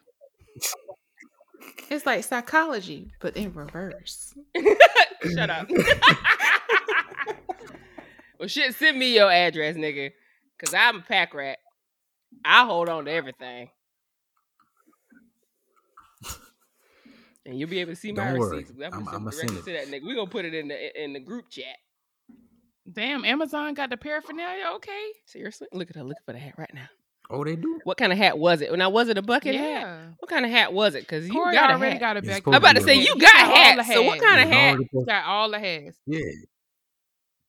It's like psychology, but in reverse. Shut up. well, shit, send me your address, nigga. Cause I'm a pack rat. I hold on to everything. And you'll be able to see my Don't worry. receipts. I'm, I'm- gonna I'ma send send directly to that nigga. We're gonna put it in the in the group chat. Damn, Amazon got the paraphernalia. Okay. Seriously? Look at her looking for the hat right now. Oh, they do. What kind of hat was it? Now was it a bucket hat? What kind of hat was it? Because you Corey got a already hat. got a bucket. I'm about to to say you He got all the hats. So what hats. kind of hat? already He supposed- got all the hats. Yeah,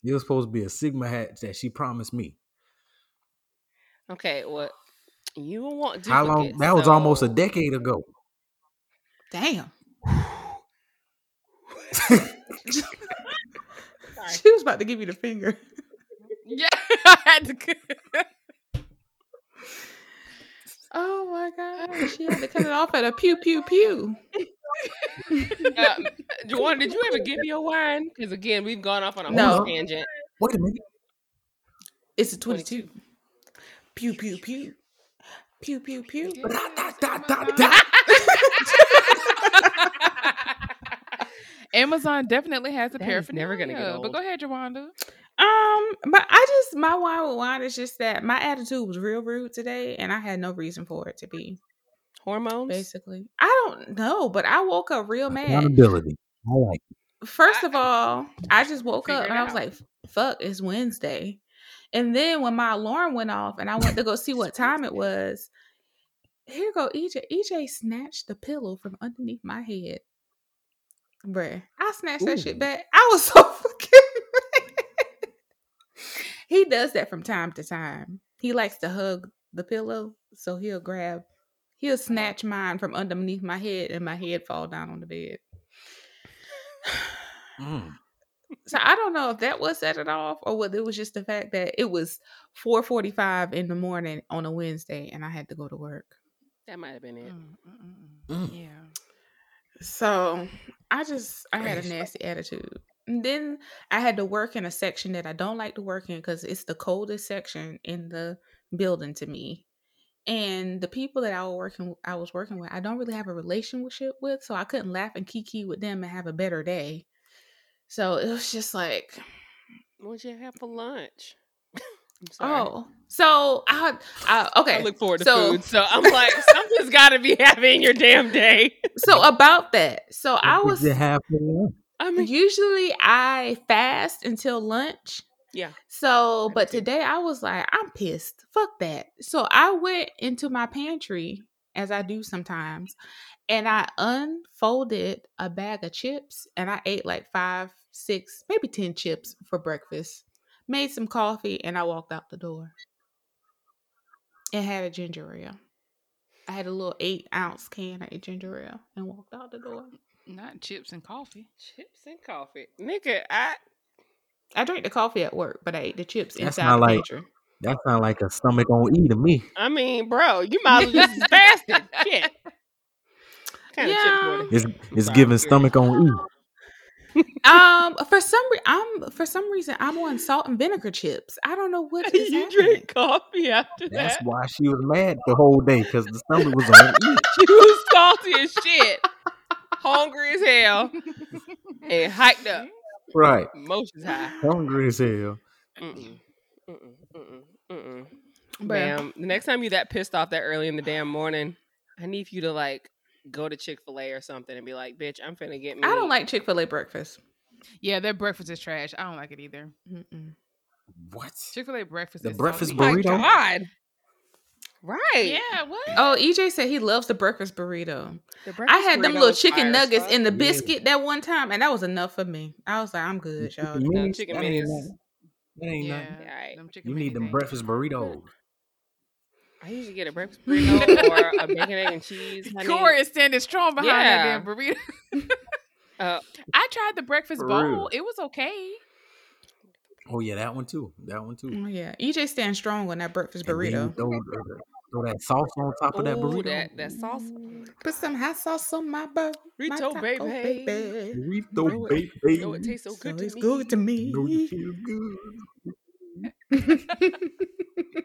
it was supposed to be a Sigma hat that she promised me. Okay, well, you will want How long? duplicates, That was almost a decade ago. Damn. She was about to give you the finger. Yeah, I had to. Oh my god. She had to cut it off at a pew pew pew. Uh, Juwan, did you ever give your wine? Because again, we've gone off on a No. whole tangent. Wait a minute. It's a 22. Pew pew pew. Pew pew pew. Da, da, da, da, da. Amazon definitely has the That is never gonna get But go ahead, Jawanda. Um, but I just my wine with wine is just that my attitude was real rude today, and I had no reason for it to be. Hormones. Basically, I don't know, but I woke up real mad. Accountability. I like it. First of all, I just woke up it and I was like, "Fuck, it's Wednesday." And then when my alarm went off and I went to go see what time it was, here go EJ. EJ snatched the pillow from underneath my head. Bruh, I snatched that shit back. I was so fucking. He does that from time to time. He likes to hug the pillow, so he'll grab, he'll snatch mine from underneath my head, and my head fall down on the bed. Mm. So I don't know if that was set it off or whether it was just the fact that it was 4:45 in the morning on a Wednesday and I had to go to work. That might have been it. Mm, mm, mm, mm. Mm. Yeah. So I just I had a nasty attitude. And then I had to work in a section that I don't like to work in because it's the coldest section in the building to me. And the people that I was working I was working with, I don't really have a relationship with, so I couldn't laugh and kiki with them and have a better day. So it was just like What'd you have for lunch? I'm sorry. Oh, so I, I okay. I look forward to so, food, so I'm like, something's got to be happening your damn day. So about that, so I was did you have for lunch? I mean, usually I fast until lunch. yeah. So, but too. today I was like, I'm pissed. Fuck that. So I went into my pantry as I do sometimes, and I unfolded a bag of chips, and I ate like five, six, maybe ten chips for breakfast. Made some coffee, and I walked out the door. And had a ginger ale. I had a little eight ounce can of ginger ale and walked out the door. Not chips and coffee. Chips and coffee, nigga. I I drank the coffee at work, but I ate the chips That's inside not the like- pantry. That sounds like a stomach on E to me. I mean, bro, you might as well just fasted. Shit. Kind Yeah. were they? It's it's giving stomach on E. Um, for some re- I'm for some reason I'm on salt and vinegar chips. I don't know what is you happening. drink coffee after That's that. That's why she was mad the whole day because the stomach was on. She was salty as shit, hungry as hell, and hyped up. Right. Emotions high. Hungry as hell. Mm-mm. Mm-mm. Mm-mm. Ma'am, the next time you that pissed off that early in the damn morning, I need you to like go to Chick Fil A or something and be like, "Bitch, I'm finna get me." I don't like Chick Fil A breakfast. Yeah, their breakfast is trash. I don't like it either. Mm-mm. What? Chick Fil A breakfast. The is breakfast salty. My burrito? God. Right. Yeah. What? Oh, EJ said he loves the breakfast burrito. The breakfast I had them little chicken nuggets fuck. in the Yeah. biscuit that one time, and that was enough for me. I was like, I'm good, y'all. Chicken minis? chicken That ain't nothing. That ain't yeah. nothing. Yeah, right. chicken You need minis them breakfast burritos. I usually get a breakfast burrito or a bacon, egg, and cheese. honey. Corey is standing strong behind Yeah. that damn burrito. Uh, I tried the breakfast bowl. real. It was okay. Oh yeah, that one too. That one too. Oh, yeah, EJ stands strong on that breakfast And then you burrito. Throw, the- throw that sauce on top of that burrito. that that sauce. Put some hot sauce on my burrito, Burrito, baby. Burrito, Know it- baby. know it tastes so So good to it's me. good to me. Know you feel good.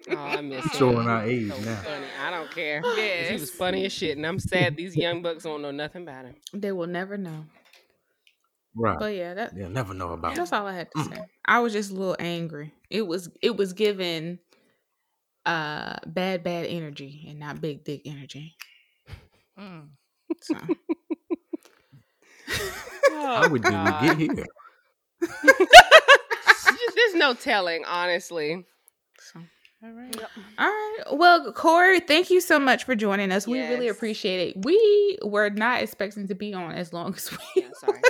Oh, I miss him. Showing our age So now. funny. I don't care. He was Yes. funny as shit, and I'm sad these young bucks don't know nothing about him. they will never know. Right. But yeah, that They'll never know about it. That's it. all I had to Mm. say. I was just a little angry. It was it was given uh bad bad energy and not big dick energy. Mm. So How would you get here? There's no telling, honestly. so All right. all right. Well, Corey, thank you so much for joining us. We really appreciate it. We were not expecting to be on as long as we Yeah, sorry.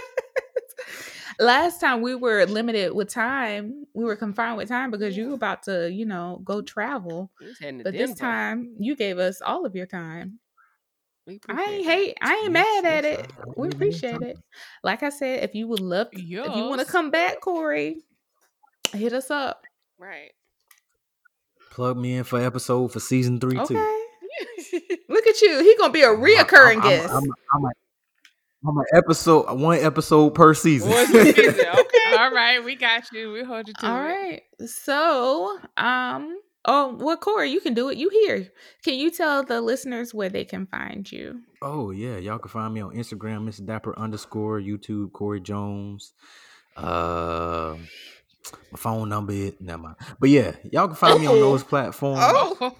Last time we were limited with time. We were confined with time because you were about to, you know, go travel. He was heading to But this time you gave us all of your time. We I appreciate ain't hate. I ain't Yes, mad at it. We appreciate it. Like I said, if you would love, if you want to come back, Corey, hit us up. Right. Plug me in for episode for season three Okay. too. Look at you. He gonna be a reoccurring I'm, guest. I'm, I'm, I'm, a, I'm an episode, one episode per season. One season, okay. All right, we got you. We hold you to All it. right. So, um, Oh, well, Corey, you can do it. You here? Can you tell the listeners where they can find you? Oh yeah, y'all can find me on Instagram, Miss Dapper underscore YouTube, Corey Jones. Uh, my phone number is never mind. But yeah, y'all can find me on those platforms. Oh.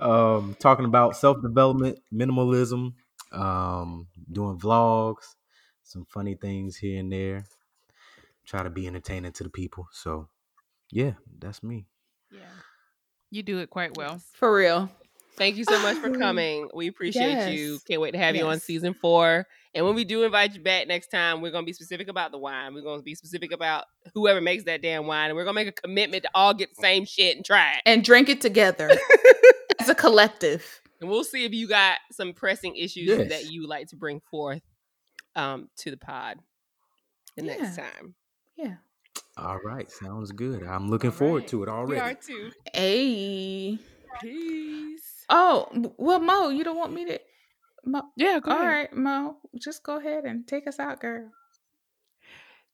um, talking about self development, minimalism, um, doing vlogs, some funny things here and there. Try to be entertaining to the people. So, yeah, that's me. Yeah. You do it quite well. For real. Thank you so much for coming. We appreciate you. Can't wait to have you on season four. And when we do invite you back next time, we're gonna be specific about the wine. We're gonna be specific about whoever makes that damn wine, and we're gonna make a commitment to all get the same shit and try it. And drink it together as a collective. And we'll see if you got some pressing issues Yes. that you would like to bring forth um, to the pod the next time. Yeah. All right, sounds good. I'm looking All forward right. to it already. We are too. Hey. Peace. Oh, well, Mo, you don't want me to. Mo. Yeah, go All ahead. right, Mo, just go ahead and take us out, girl.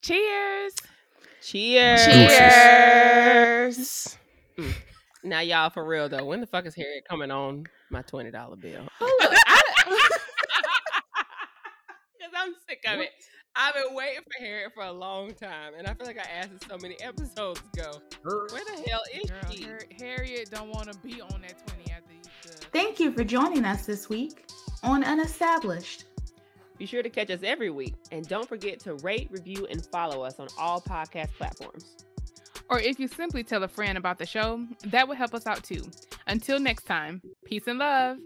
Cheers. Cheers. Cheers. Mm. Now, y'all, for real though, when the fuck is Harriet coming on my twenty dollar bill? Hold up. I- Because I'm sick of it. I've been waiting for Harriet for a long time, and I feel like I asked it so many episodes ago. Where the hell is Girl, she? Har- Harriet don't want to be on that 20 after you the Thank you for joining us this week on Unestablished. Be sure to catch us every week, and don't forget to rate, review, and follow us on all podcast platforms. Or if you simply tell a friend about the show, that would help us out too. Until next time, peace and love.